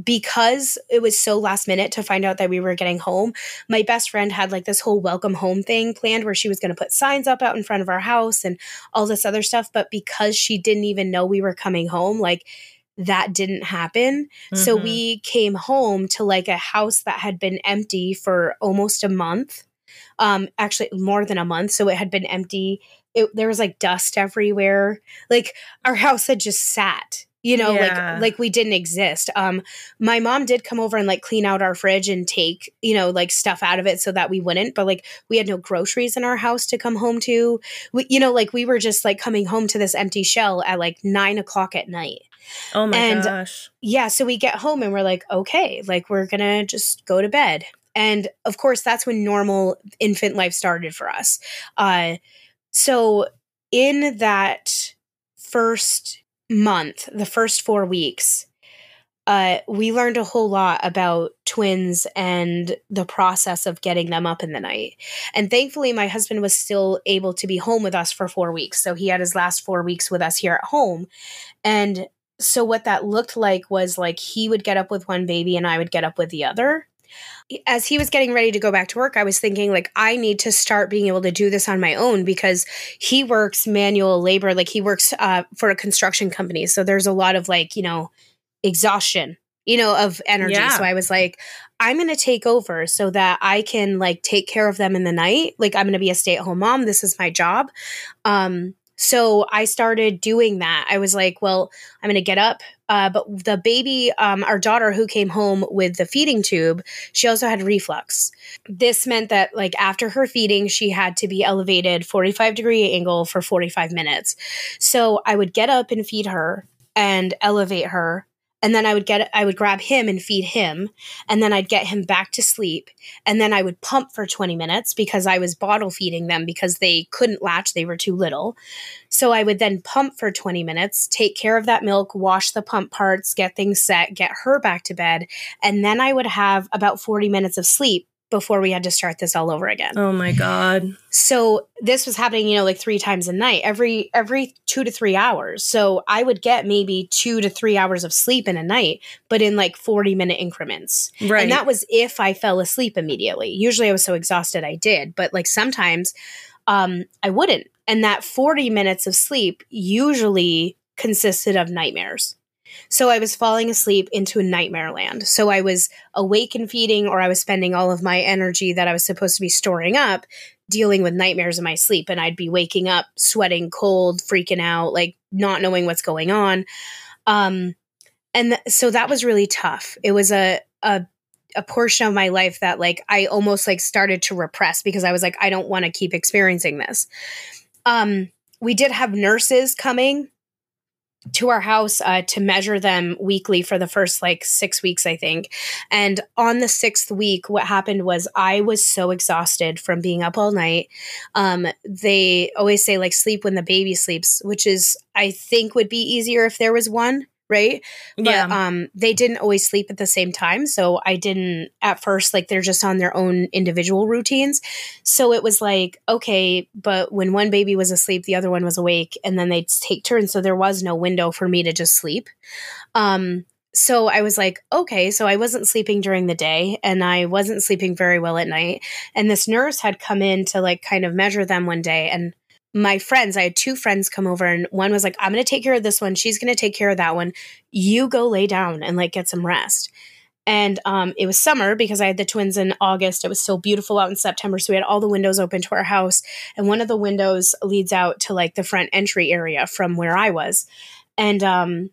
because it was so last minute to find out that we were getting home, my best friend had like this whole welcome home thing planned where she was going to put signs up out in front of our house and all this other stuff. But because she didn't even know we were coming home, like that didn't happen. Mm-hmm. So we came home to like a house that had been empty for almost a month. Um, actually, more than a month. So it had been empty it, there was like dust everywhere. Like our house had just sat you know yeah. like like we didn't exist. Um my mom did come over and like clean out our fridge and take you know like stuff out of it so that we wouldn't but like we had no groceries in our house to come home to. We you know like we were just like coming home to this empty shell at like nine o'clock at night.
Oh my and, gosh.
yeah so we get home and we're like okay like we're gonna just go to bed. And of course that's when normal infant life started for us. Uh so, in that first month, the first four weeks, uh, we learned a whole lot about twins and the process of getting them up in the night. And thankfully, my husband was still able to be home with us for four weeks. So he had his last four weeks with us here at home. And so, what that looked like was like he would get up with one baby and I would get up with the other as he was getting ready to go back to work, I was thinking like I need to start being able to do this on my own because he works manual labor, like he works uh, for a construction company, so there's a lot of like you know exhaustion you know, of energy.
Yeah.
So I was like, I'm going to take over so that I can like take care of them in the night. Like I'm going to be a stay-at-home mom. This is my job. Um so I started doing that. I was like, well, I'm going to get up. Uh, but the baby, um, our daughter who came home with the feeding tube, she also had reflux. This meant that, like, after her feeding, she had to be elevated 45 degree angle for 45 minutes. So I would get up and feed her and elevate her and then I would get I would grab him and feed him. And then I'd get him back to sleep. And then I would pump for 20 minutes because I was bottle feeding them because they couldn't latch. They were too little. So I would then pump for 20 minutes, take care of that milk, wash the pump parts, get things set, get her back to bed, and then I would have about 40 minutes of sleep before we had to start this all over again.
Oh my god.
So this was happening, you know, like three times a night, every every 2 to 3 hours. So I would get maybe 2 to 3 hours of sleep in a night, but in like 40 minute increments.
Right.
And that was if I fell asleep immediately. Usually I was so exhausted I did, but like sometimes um I wouldn't. And that 40 minutes of sleep usually consisted of nightmares. So I was falling asleep into a nightmare land. So I was awake and feeding, or I was spending all of my energy that I was supposed to be storing up dealing with nightmares in my sleep. And I'd be waking up, sweating, cold, freaking out, like not knowing what's going on. Um, and th- so that was really tough. It was a, a, a portion of my life that like I almost like started to repress because I was like, I don't want to keep experiencing this. Um, we did have nurses coming to our house uh, to measure them weekly for the first like six weeks, I think. And on the sixth week, what happened was I was so exhausted from being up all night. Um, they always say like sleep when the baby sleeps, which is I think would be easier if there was one. Right. But
yeah.
um, they didn't always sleep at the same time. So I didn't at first, like, they're just on their own individual routines. So it was like, okay, but when one baby was asleep, the other one was awake, and then they'd take turns. So there was no window for me to just sleep. Um, so I was like, okay, so I wasn't sleeping during the day and I wasn't sleeping very well at night. And this nurse had come in to like kind of measure them one day. And my friends, I had two friends come over, and one was like, I'm going to take care of this one. She's going to take care of that one. You go lay down and like get some rest. And um, it was summer because I had the twins in August. It was still beautiful out in September. So we had all the windows open to our house. And one of the windows leads out to like the front entry area from where I was. And um,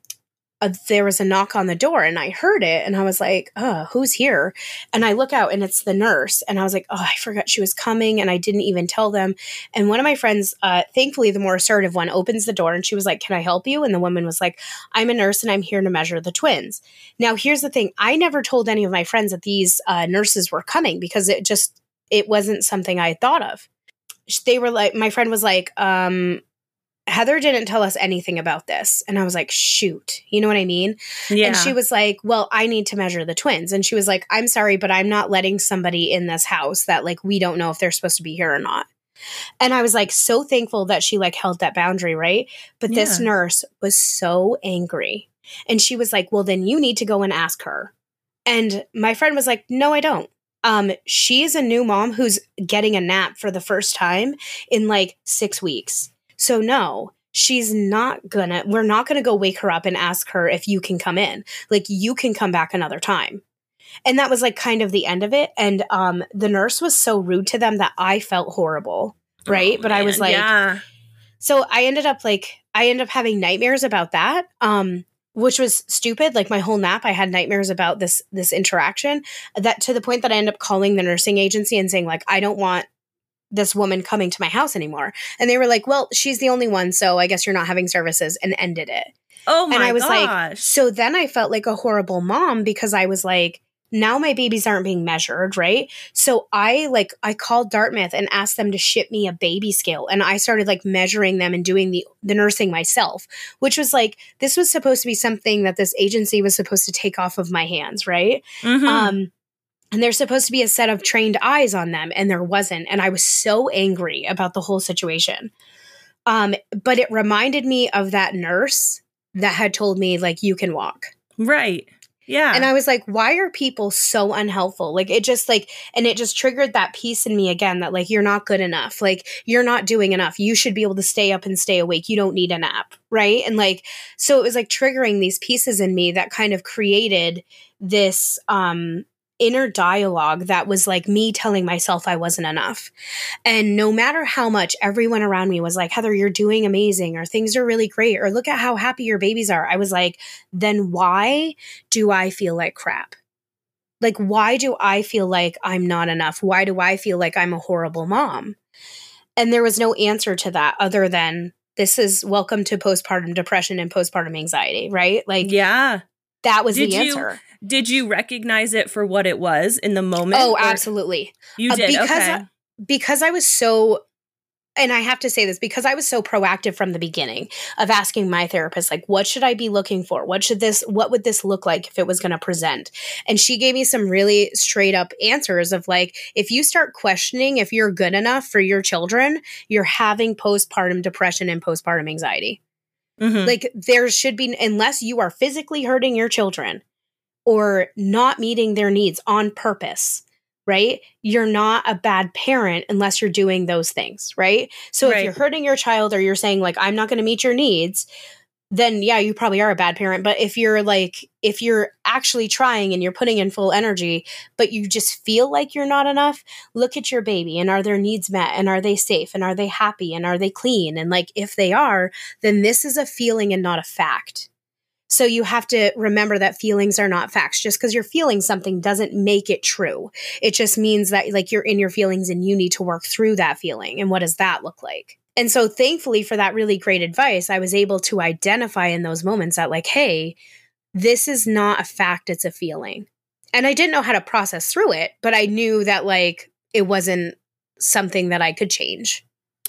there was a knock on the door and I heard it and I was like, oh, who's here? And I look out and it's the nurse. And I was like, oh, I forgot she was coming and I didn't even tell them. And one of my friends, uh, thankfully, the more assertive one, opens the door and she was like, can I help you? And the woman was like, I'm a nurse and I'm here to measure the twins. Now, here's the thing I never told any of my friends that these uh, nurses were coming because it just, it wasn't something I thought of. They were like, my friend was like, um, Heather didn't tell us anything about this. And I was like, shoot, you know what I mean?
yeah.
And she was like, well, I need to measure the twins. And she was like, I'm sorry, but I'm not letting somebody in this house that like we don't know if they're supposed to be here or not. And I was like so thankful that she like held that boundary, right? But this nurse was so angry. And she was like, well, then you need to go and ask her. And my friend was like, no, I don't. Um, she's a new mom who's getting a nap for the first time in like six weeks. So no, she's not gonna, we're not gonna go wake her up and ask her if you can come in. Like you can come back another time. And that was like kind of the end of it. And um the nurse was so rude to them that I felt horrible. Right.
Oh,
but I was like,
yeah.
so I ended up like I ended up having nightmares about that. Um which was stupid. Like my whole nap, I had nightmares about this this interaction. That to the point that I end up calling the nursing agency and saying like, I don't want this woman coming to my house anymore. And they were like, well, she's the only one, so I guess you're not having services, and ended it.
Oh my
and I was like, so then I felt like a horrible mom because I was like, now my babies aren't being measured, right? So I like I called Dartmouth and asked them to ship me a baby scale and I started like measuring them and doing the the nursing myself, which was like this was supposed to be something that this agency was supposed to take off of my hands, right?
Mhm.
Um and there's supposed to be a set of trained eyes on them and there wasn't and I was so angry about the whole situation. Um but it reminded me of that nurse that had told me like you can walk.
right. Yeah.
And I was like, why are people so unhelpful? Like it just like and it just triggered that piece in me again that like you're not good enough. Like you're not doing enough. You should be able to stay up and stay awake. You don't need a nap, right? And like so it was like triggering these pieces in me that kind of created this um inner dialogue that was like me telling myself I wasn't enough. And no matter how much everyone around me was like, Heather, you're doing amazing, or things are really great, or look at how happy your babies are, I was like, then why do I feel like crap? Like, why do I feel like I'm not enough? Why do I feel like I'm a horrible mom? And there was no answer to that other than this is welcome to postpartum depression and postpartum anxiety, right? Like,
yeah,
that was
Did
the
you-
answer.
Did you recognize it for what it was in the moment?
Oh, absolutely.
You
Uh,
did.
because
okay.
I- because I was so and I have to say this because I was so proactive from the beginning of asking my therapist like what should I be looking for? What should this what would this look like if it was going to present? And she gave me some really straight up answers of like if you start questioning if you're good enough for your children, you're having postpartum depression and postpartum anxiety.
Mhm.
Like there should be unless you are physically hurting your children or not meeting their needs on purpose, right? You're not a bad parent unless you're doing those things, right? So
Right.
if you're hurting your child or you're saying like I'm not going to meet your needs, then yeah, you probably are a bad parent, but if you're like if you're actually trying and you're putting in full energy, but you just feel like you're not enough, look at your baby and are their needs met and are they safe and are they happy and are they clean and like if they are, then this is a feeling and not a fact. So you have to remember that feelings are not facts. Just because you're feeling something doesn't make it true. It just means that like you're in your feelings and you need to work through that feeling. And what does that look like? And so thankfully for that really great advice, I was able to identify in those moments that like, hey, this is not a fact, it's a feeling. And I didn't know how to process through it, but I knew that like it wasn't something that I could change.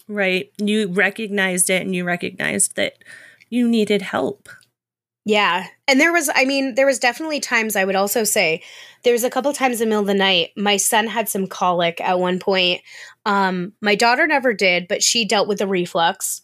right. You recognized it and you recognized that you needed help.
Yeah. And there was, I mean, there was definitely times I would also say there was a couple times in the middle of the night. My son had some colic at one point. Um, my daughter never did, but she dealt with the reflux.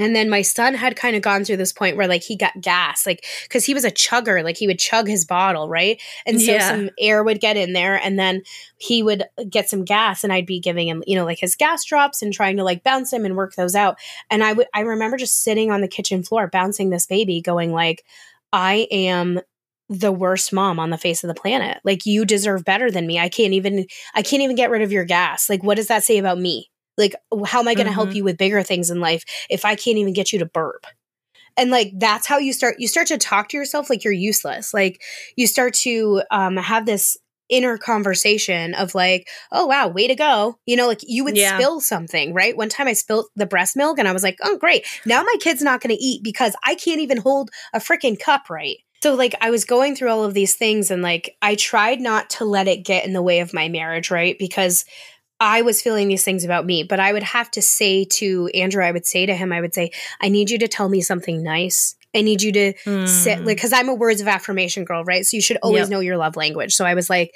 And then my son had kind of gone through this point where like he got gas, like because he was a chugger, like he would chug his bottle, right? And so
Yeah.
some air would get in there, and then he would get some gas, and I'd be giving him, you know, like his gas drops and trying to like bounce him and work those out. And I would, I remember just sitting on the kitchen floor bouncing this baby, going like, I am the worst mom on the face of the planet. Like you deserve better than me. I can't even I can't even get rid of your gas. Like what does that say about me? Like how am I going to help
Mhm.
you with bigger things in life if I can't even get you to burp? And like that's how you start you start to talk to yourself like you're useless. Like you start to um have this inner conversation of like, oh wow, way to go. You know, like you would
Yeah.
spill something, right? One time I spilled the breast milk and I was like, oh great. Now my kid's not going to eat because I can't even hold a freaking cup right. So like I was going through all of these things and like I tried not to let it get in the way of my marriage, right? Because I was feeling these things about me, but I would have to say to Andrew, I would say to him, I would say, I need you to tell me something nice. I need you to sit
Mm.
like because I'm a words of affirmation girl, right? So you should always
Yep.
know your love language. So I was like,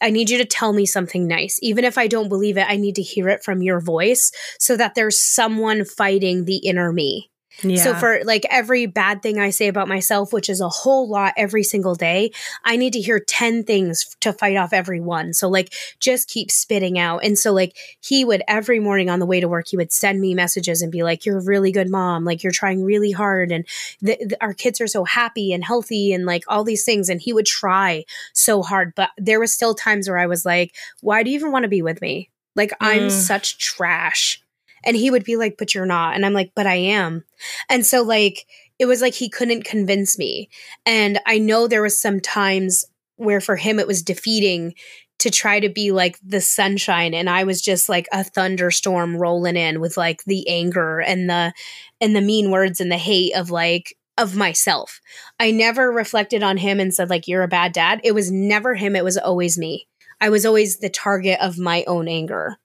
I need you to tell me something nice. Even if I don't believe it, I need to hear it from your voice so that there's someone fighting the inner me.
Yeah.
So for like every bad thing I say about myself, which is a whole lot every single day, I need to hear 10 things to fight off every one. So like just keep spitting out. And so like he would every morning on the way to work, he would send me messages and be like, you're a really good mom. Like you're trying really hard. And our kids are so happy and healthy and like all these things. And he would try so hard. But there was still times where I was like, why do you even want to be with me? Like I'm
Mm.
such trash. And he would be like, but you're not. And I'm like, but I am. And so like it was like he couldn't convince me. And I know there was some times where for him it was defeating to try to be like the sunshine and I was just like a thunderstorm rolling in with like the anger and the and the mean words and the hate of like of myself. I never reflected on him and said like you're a bad dad. It was never him, it was always me. I was always the target of my own anger.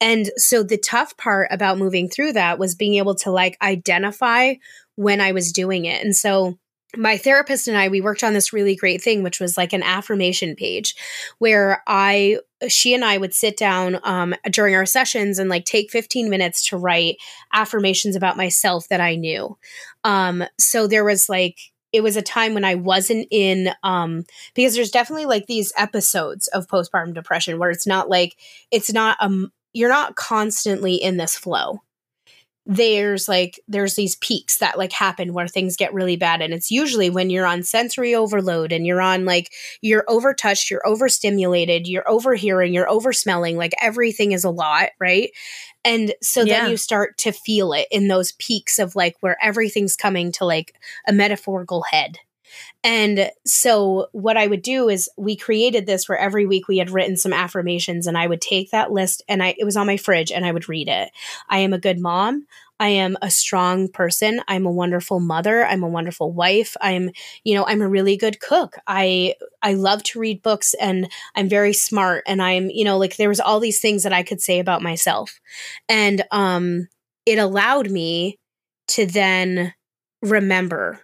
And so the tough part about moving through that was being able to like identify when I was doing it. And so my therapist and I, we worked on this really great thing, which was like an affirmation page where I, she and I would sit down um, during our sessions and like take 15 minutes to write affirmations about myself that I knew. Um, so there was like, it was a time when I wasn't in um because there's definitely like these episodes of postpartum depression where it's not like it's not um you're not constantly in this flow. There's like there's these peaks that like happen where things get really bad and it's usually when you're on sensory overload and you're on like you're overtouched you're overstimulated you're overhearing you're oversmelling like everything is a lot right? And so yeah. then you start to feel it in those peaks of like where everything's coming to like a metaphorical head and so, what I would do is we created this where every week we had written some affirmations, and I would take that list and I it was on my fridge and I would read it. I am a good mom. I am a strong person. I'm a wonderful mother. I'm a wonderful wife. I'm, you know, I'm a really good cook. I I love to read books and I'm very smart and I'm, you know, like there was all these things that I could say about myself. And um it allowed me to then remember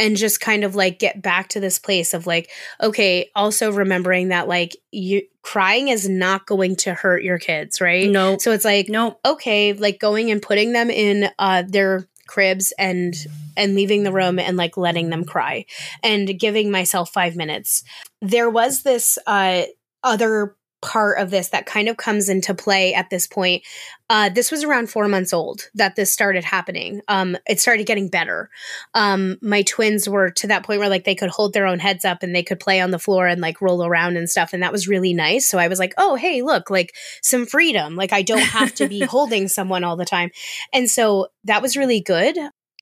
and just kind of like get back to this place of like okay also remembering that like you crying is not going to hurt your kids right?
No
so it's like
no
okay like going and putting them in uh their cribs and and leaving the room and like letting them cry and giving myself 5 minutes. There was this uh other part of this that kind of comes into play at this point. Uh, this was around four months old that this started happening. Um, it started getting better. Um, my twins were to that point where like they could hold their own heads up and they could play on the floor and like roll around and stuff. And that was really nice. So I was like, oh, hey, look, like some freedom. Like I don't have to be holding someone all the time. And so that was really good.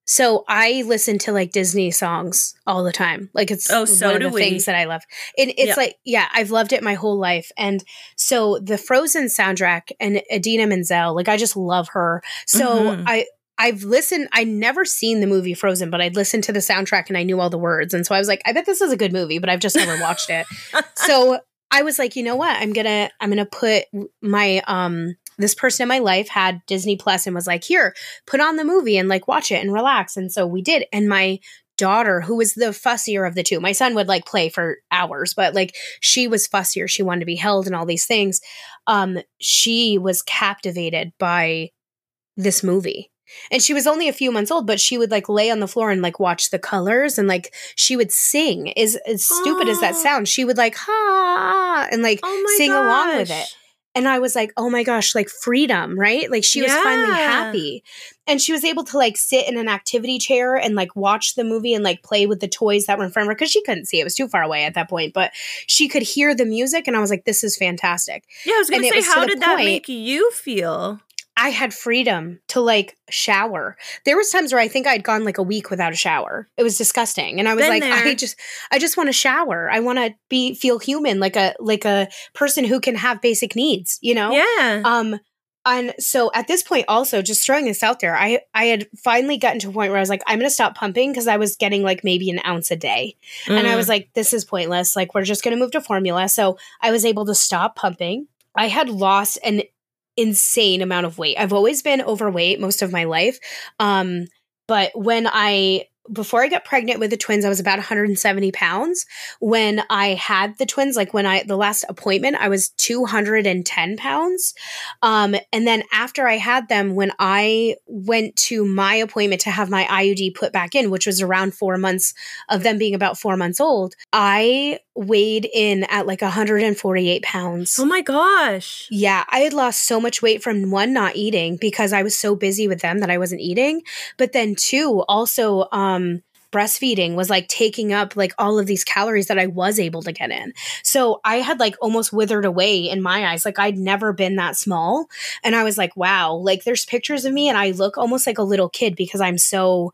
So I listen to like Disney songs all the time. Like it's
oh, so
one of the
we.
things that I love. It, it's like yeah, I've loved it my whole life. And so the Frozen soundtrack and Idina Menzel, like I just love her. So mm-hmm. I I've listened. I never seen the movie Frozen, but I'd listened to the soundtrack and I knew all the words, and so I was like, I bet this is a good movie, but I've just never watched it. so I was like, you know what? I'm gonna I'm gonna put my um this person in my life had Disney Plus and was like, here, put on the movie and like watch it and relax. And so we did. And my daughter, who was the fussier of the two, my son would like play for hours, but like she was fussier. She wanted to be held and all these things. Um, she was captivated by this movie. And she was only a few months old, but she would like lay on the floor and like watch the colors and like she would sing. Is as stupid as that sounds, she would like ha and like
oh
sing
gosh.
along with it. And I was like, oh my gosh, like freedom, right? Like she was finally happy. And she was able to like sit in an activity chair and like watch the movie and like play with the toys that were in front of her because she couldn't see. It was too far away at that point, but she could hear the music. And I was like, this is fantastic.
Yeah, I was gonna
it
say, how did that
point-
make you feel?
I had freedom to like shower. There was times where I think I'd gone like a week without a shower. It was disgusting. And I was
Been
like
there.
I just I just want to shower. I want to be feel human like a like a person who can have basic needs, you know?
Yeah.
Um and so at this point also just throwing this out there, I I had finally gotten to a point where I was like I'm going to stop pumping because I was getting like maybe an ounce a day. And I
Mm.
was like this is pointless. Like we're just going to move to formula. So I was able to stop pumping. I had lost an insane amount of weight. I've always been overweight most of my life. Um, but when I before I got pregnant with the twins, I was about 170 pounds. When I had the twins, like when I the last appointment, I was 210 pounds. Um, and then after I had them, when I went to my appointment to have my IUD put back in, which was around four months of them being about four months old, I weighed in at like 148 pounds.
oh my gosh.
Yeah, I had lost so much weight from one not eating because I was so busy with them that I wasn't eating, but then two also um breastfeeding was like taking up like all of these calories that I was able to get in. So I had like almost withered away in my eyes. Like I'd never been that small and I was like, wow, like there's pictures of me and I look almost like a little kid because I'm so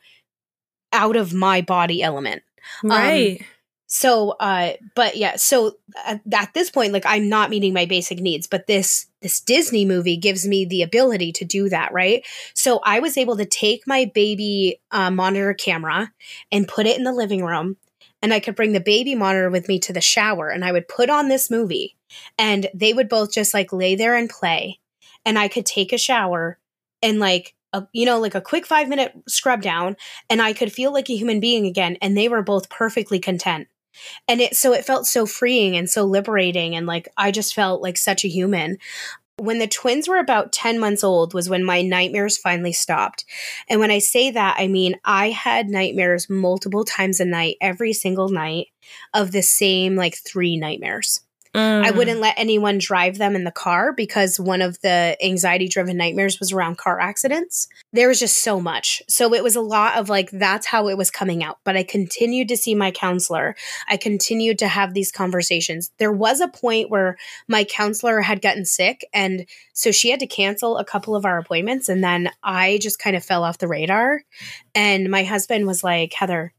out of my body element.
Right.
So, uh, but yeah, so at, at this point, like I'm not meeting my basic needs, but this this Disney movie gives me the ability to do that, right? So I was able to take my baby uh, monitor camera and put it in the living room, and I could bring the baby monitor with me to the shower, and I would put on this movie, and they would both just like lay there and play, and I could take a shower and like. A, you know, like a quick five minute scrub down, and I could feel like a human being again. And they were both perfectly content and it so it felt so freeing and so liberating and like i just felt like such a human When the twins were about 10 months old was when my nightmares finally stopped. And when I say that, I mean I had nightmares multiple times a night, every single night of the same like three nightmares. Mm. I wouldn't let anyone drive them in the car because one of the anxiety driven nightmares was around car accidents. There was just so much. So it was a lot of like, that's how it was coming out. But I continued to see my counselor. I continued to have these conversations. There was a point where my counselor had gotten sick. And so she had to cancel a couple of our appointments. And then I just kind of fell off the radar. And my husband was like, Heather,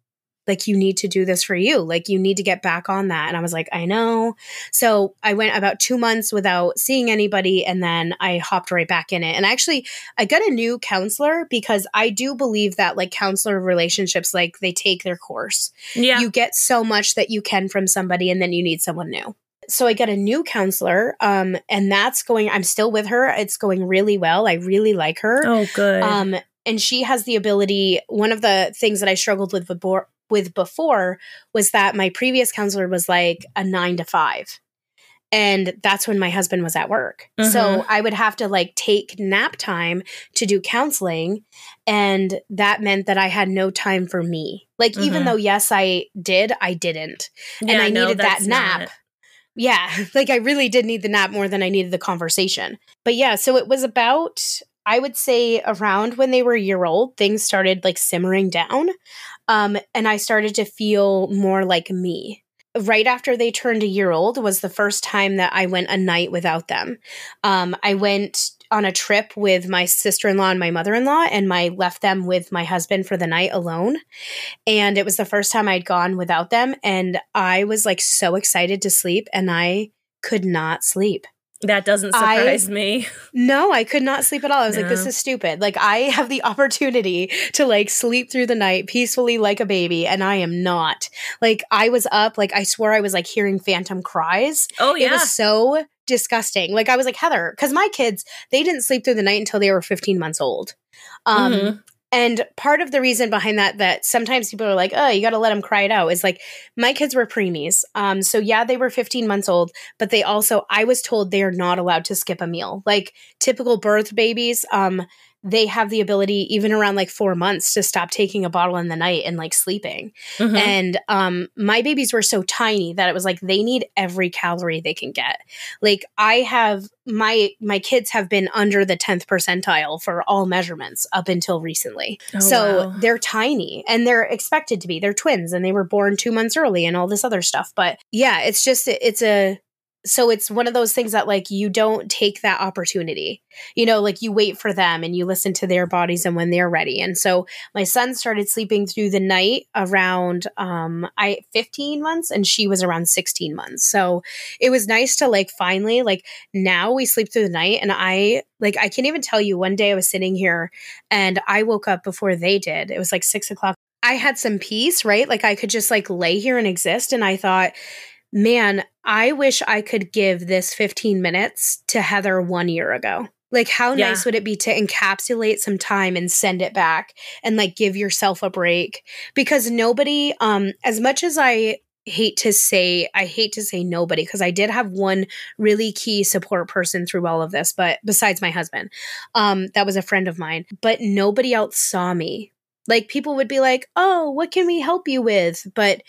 like you need to do this for you like you need to get back on that and i was like i know so i went about two months without seeing anybody and then i hopped right back in it and actually i got a new counselor because i do believe that like counselor relationships like they take their course yeah you get so much that you can from somebody and then you need someone new so I got a new counselor, um, and that's going. I'm still with her. It's going really well. I really like her.
Oh, good.
Um, and she has the ability. One of the things that I struggled with before, with before was that my previous counselor was like a nine to five. And that's when my husband was at work. Mm-hmm. So I would have to like take nap time to do counseling. And that meant that I had no time for me. Like, mm-hmm. even though, yes, I did, I didn't. Yeah, and I no, needed that nap. Yeah, like I really did need the nap more than I needed the conversation. But yeah, so it was about I would say around when they were a year old, things started like simmering down. Um, and I started to feel more like me. Right after they turned a year old was the first time that I went a night without them. Um, I went on a trip with my sister-in-law and my mother-in-law and I left them with my husband for the night alone. And it was the first time I'd gone without them and I was like so excited to sleep and I could not sleep.
That doesn't surprise
I,
me.
No, I could not sleep at all. I was no. like, this is stupid. Like, I have the opportunity to like sleep through the night peacefully like a baby, and I am not. Like, I was up, like, I swore I was like hearing phantom cries.
Oh, yeah.
It was so disgusting. Like, I was like, Heather, because my kids, they didn't sleep through the night until they were 15 months old. Um, mm-hmm. And part of the reason behind that, that sometimes people are like, oh, you got to let them cry it out, is like my kids were preemies. Um, so yeah, they were 15 months old, but they also, I was told they are not allowed to skip a meal. Like typical birth babies, um, they have the ability even around like four months to stop taking a bottle in the night and like sleeping. Mm-hmm. and um my babies were so tiny that it was like they need every calorie they can get. Like i have my my kids have been under the 10th percentile for all measurements up until recently. Oh, so wow. they're tiny and they're expected to be. They're twins and they were born two months early and all this other stuff. But yeah it's just it's a so it's one of those things that like you don't take that opportunity. You know like you wait for them and you listen to their bodies and when they're ready. And so my son started sleeping through the night around um i 15 months and she was around 16 months. So it was nice to like finally like now we sleep through the night and i like i can't even tell you one day i was sitting here and i woke up before they did. It was like six o'clock. I had some peace right? Like i could just like lay here and exist and i thought man, I wish I could give this 15 minutes to Heather one year ago. Like, how yeah. nice would it be to encapsulate some time and send it back and like give yourself a break? Because nobody, um, as much as I hate to say I hate to say nobody because I did have one really key support person through all of this, but besides my husband, um, that was a friend of mine. But nobody else saw me. Like people would be like, "Oh, what can we help you with?" But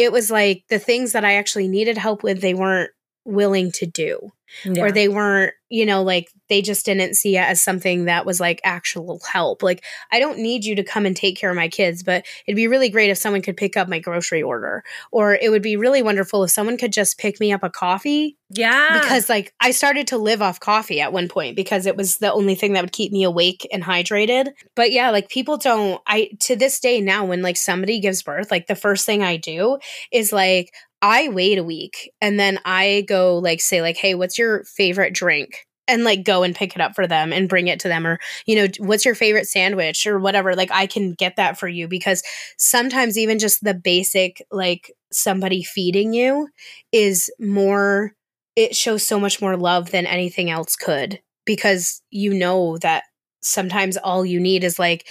it was like the things that I actually needed help with, they weren't willing to do. Yeah. Or they weren't, you know, like they just didn't see it as something that was like actual help. Like, I don't need you to come and take care of my kids, but it'd be really great if someone could pick up my grocery order. Or it would be really wonderful if someone could just pick me up a coffee.
Yeah.
Because, like, I started to live off coffee at one point because it was the only thing that would keep me awake and hydrated. But yeah, like, people don't, I, to this day now, when like somebody gives birth, like, the first thing I do is like, I wait a week and then I go like say like, "Hey, what's your favorite drink?" and like go and pick it up for them and bring it to them or you know what's your favorite sandwich or whatever like i can get that for you because sometimes even just the basic like somebody feeding you is more it shows so much more love than anything else could because you know that sometimes all you need is like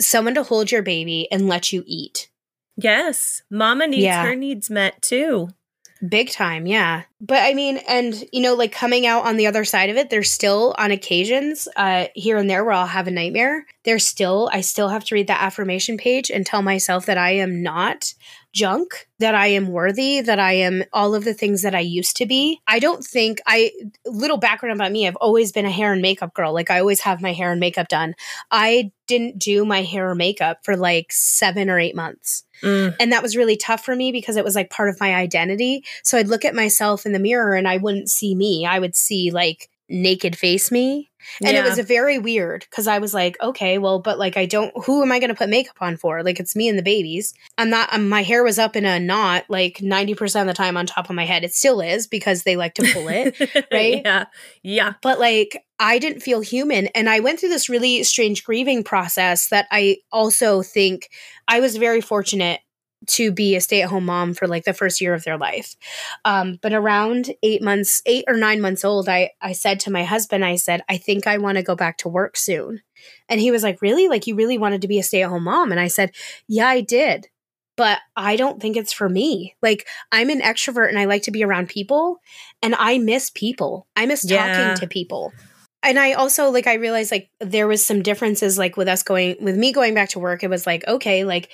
someone to hold your baby and let you eat
Yes. Mama needs yeah. her needs met too.
Big time, yeah. But I mean, and you know, like coming out on the other side of it, there's still on occasions, uh, here and there where I'll have a nightmare. There's still, I still have to read that affirmation page and tell myself that I am not junk, that I am worthy, that I am all of the things that I used to be. I don't think I, little background about me, I've always been a hair and makeup girl. Like I always have my hair and makeup done. I didn't do my hair or makeup for like seven or eight months. Mm. And that was really tough for me because it was like part of my identity. So I'd look at myself in the mirror and I wouldn't see me. I would see like naked face me and yeah. it was very weird because I was like, okay, well, but like, I don't, who am I going to put makeup on for? Like, it's me and the babies. I'm not, um, my hair was up in a knot like 90% of the time on top of my head. It still is because they like to pull it, right?
Yeah. Yeah.
But like, I didn't feel human. And I went through this really strange grieving process that I also think I was very fortunate to be a stay at home mom for like the first year of their life. Um, but around eight months, eight or nine months old, I, I said to my husband, I said, I think I want to go back to work soon. And he was like, Really? Like, you really wanted to be a stay at home mom? And I said, Yeah, I did. But I don't think it's for me. Like, I'm an extrovert and I like to be around people and I miss people. I miss yeah. talking to people and I also like I realized like there was some differences like with us going with me going back to work it was like okay like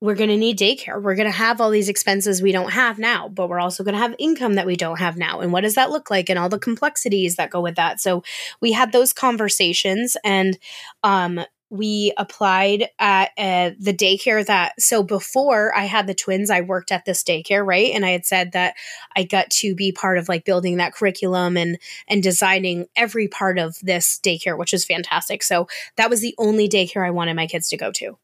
we're going to need daycare. We're going to have all these expenses we don't have now, but we're also going to have income that we don't have now. And what does that look like and all the complexities that go with that? So we had those conversations and um, we applied at uh, the daycare that so before i had the twins i worked at this daycare right and i had said that i got to be part of like building that curriculum and and designing every part of this daycare which is fantastic so that was the only daycare i wanted my kids to go to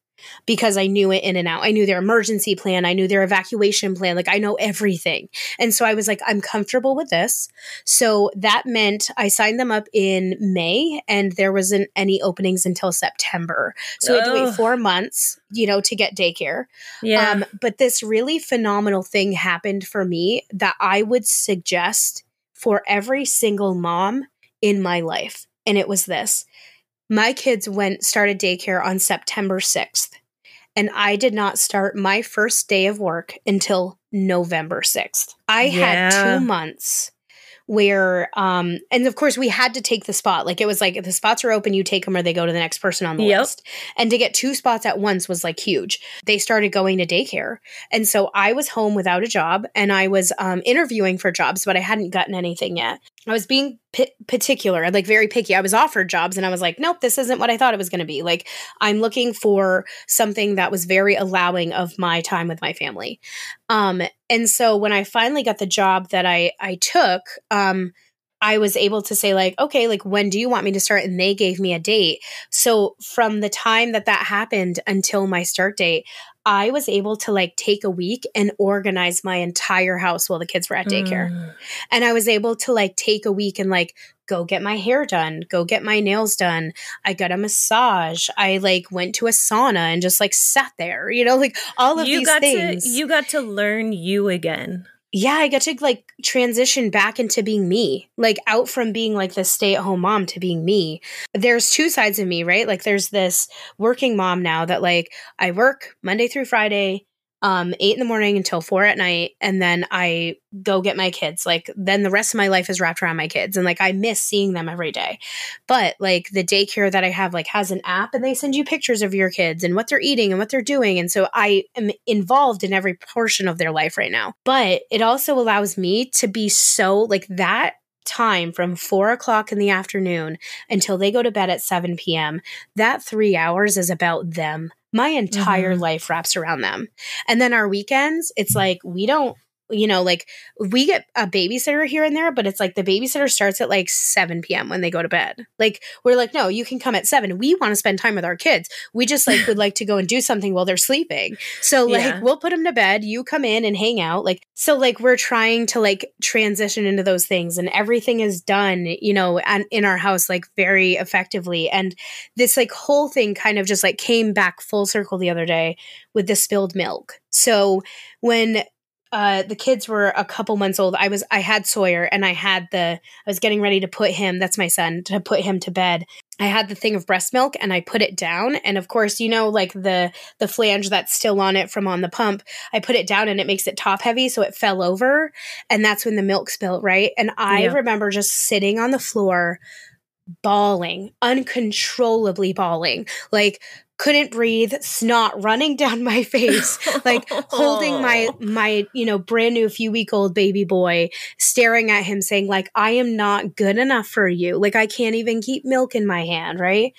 because I knew it in and out. I knew their emergency plan, I knew their evacuation plan, like I know everything. And so I was like, I'm comfortable with this. So that meant I signed them up in May and there wasn't any openings until September. So I had to wait four months, you know, to get daycare. Yeah. Um, but this really phenomenal thing happened for me that I would suggest for every single mom in my life. And it was this my kids went started daycare on September 6th, and I did not start my first day of work until November 6th. I yeah. had 2 months where um and of course we had to take the spot like it was like if the spots are open you take them or they go to the next person on the yep. list and to get two spots at once was like huge they started going to daycare and so i was home without a job and i was um, interviewing for jobs but i hadn't gotten anything yet I was being p- particular, like very picky. I was offered jobs and I was like, nope, this isn't what I thought it was going to be. Like, I'm looking for something that was very allowing of my time with my family. Um, and so when I finally got the job that I I took, um, I was able to say like, okay, like when do you want me to start? And they gave me a date. So from the time that that happened until my start date, I was able to like take a week and organize my entire house while the kids were at daycare. Mm. And I was able to like take a week and like go get my hair done, go get my nails done. I got a massage. I like went to a sauna and just like sat there, you know, like all of
you
these
got
things.
To, you got to learn you again
yeah, I got to like transition back into being me, like out from being like the stay at home mom to being me. There's two sides of me, right? Like there's this working mom now that like I work Monday through Friday, um, eight in the morning until four at night, and then I go get my kids. Like then the rest of my life is wrapped around my kids, and like I miss seeing them every day. But like the daycare that I have, like has an app, and they send you pictures of your kids and what they're eating and what they're doing, and so I am involved in every portion of their life right now. But it also allows me to be so like that time from four o'clock in the afternoon until they go to bed at 7 p.m., that three hours is about them my entire mm-hmm. life wraps around them. And then our weekends, it's like we don't you know, like we get a babysitter here and there, but it's like the babysitter starts at like 7 p.m. when they go to bed. Like, we're like, no, you can come at 7. We want to spend time with our kids. We just like would like to go and do something while they're sleeping. So, like, yeah. we'll put them to bed. You come in and hang out. Like, so, like, we're trying to like transition into those things, and everything is done, you know, and in our house, like, very effectively. And this like whole thing kind of just like came back full circle the other day with the spilled milk. So, when uh, the kids were a couple months old. I was I had Sawyer and I had the I was getting ready to put him, that's my son, to put him to bed. I had the thing of breast milk and I put it down and of course you know like the the flange that's still on it from on the pump I put it down and it makes it top heavy so it fell over and that's when the milk spilled right and I yeah. remember just sitting on the floor bawling uncontrollably bawling like couldn't breathe, snot running down my face, like holding my oh. my you know brand new few week old baby boy, staring at him, saying like I am not good enough for you, like I can't even keep milk in my hand, right?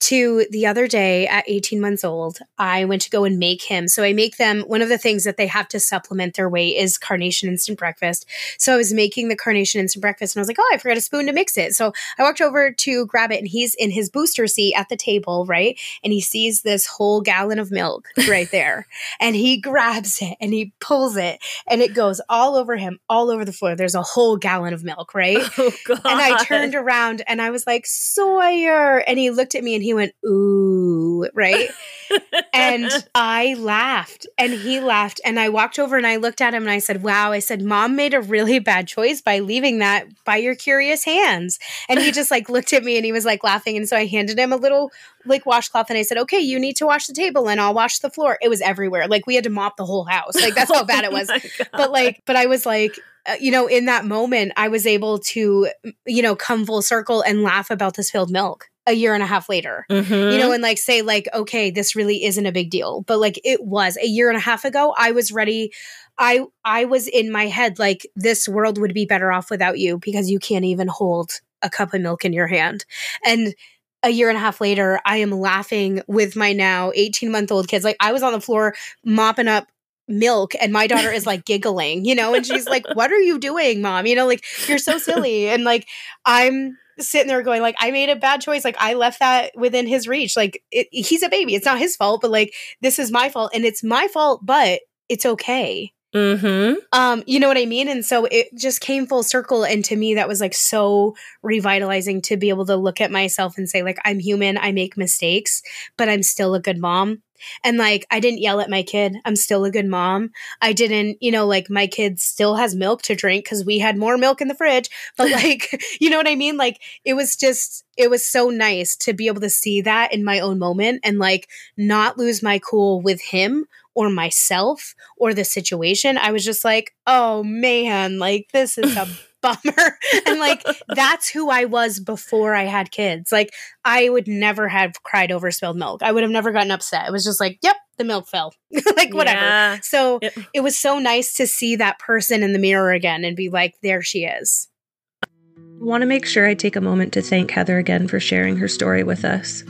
To the other day at 18 months old, I went to go and make him. So I make them one of the things that they have to supplement their weight is carnation instant breakfast. So I was making the carnation instant breakfast and I was like, oh, I forgot a spoon to mix it. So I walked over to grab it and he's in his booster seat at the table, right? And he sees this whole gallon of milk right there. and he grabs it and he pulls it and it goes all over him, all over the floor. There's a whole gallon of milk, right? Oh, God. And I turned around and I was like, Sawyer. And he looked at me and he he went, ooh, right? and I laughed and he laughed. And I walked over and I looked at him and I said, wow, I said, mom made a really bad choice by leaving that by your curious hands. And he just like looked at me and he was like laughing. And so I handed him a little like washcloth and I said, okay, you need to wash the table and I'll wash the floor. It was everywhere. Like we had to mop the whole house. Like that's how bad it was. oh but like, but I was like, uh, you know, in that moment, I was able to, you know, come full circle and laugh about the spilled milk a year and a half later. Mm-hmm. you know and like say like okay this really isn't a big deal but like it was. A year and a half ago i was ready i i was in my head like this world would be better off without you because you can't even hold a cup of milk in your hand. And a year and a half later i am laughing with my now 18 month old kids. Like i was on the floor mopping up milk and my daughter is like giggling you know and she's like what are you doing mom? You know like you're so silly. And like i'm sitting there going like i made a bad choice like i left that within his reach like it, he's a baby it's not his fault but like this is my fault and it's my fault but it's okay
mm-hmm.
Um, you know what I mean? And so it just came full circle. And to me, that was like so revitalizing to be able to look at myself and say, like, I'm human, I make mistakes, but I'm still a good mom. And like, I didn't yell at my kid. I'm still a good mom. I didn't, you know, like my kid still has milk to drink because we had more milk in the fridge. But like, you know what I mean? Like, it was just, it was so nice to be able to see that in my own moment and like not lose my cool with him or myself or the situation. I was just like, oh man, like this is a bummer. and like that's who I was before I had kids. Like I would never have cried over spilled milk. I would have never gotten upset. It was just like, yep, the milk fell. like whatever. Yeah. So yep. it was so nice to see that person in the mirror again and be like, there she is.
I want to make sure I take a moment to thank Heather again for sharing her story with us.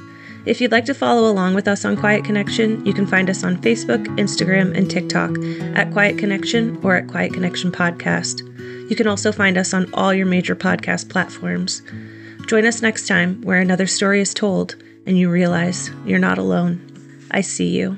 If you'd like to follow along with us on Quiet Connection, you can find us on Facebook, Instagram, and TikTok at Quiet Connection or at Quiet Connection Podcast. You can also find us on all your major podcast platforms. Join us next time where another story is told and you realize you're not alone. I see you.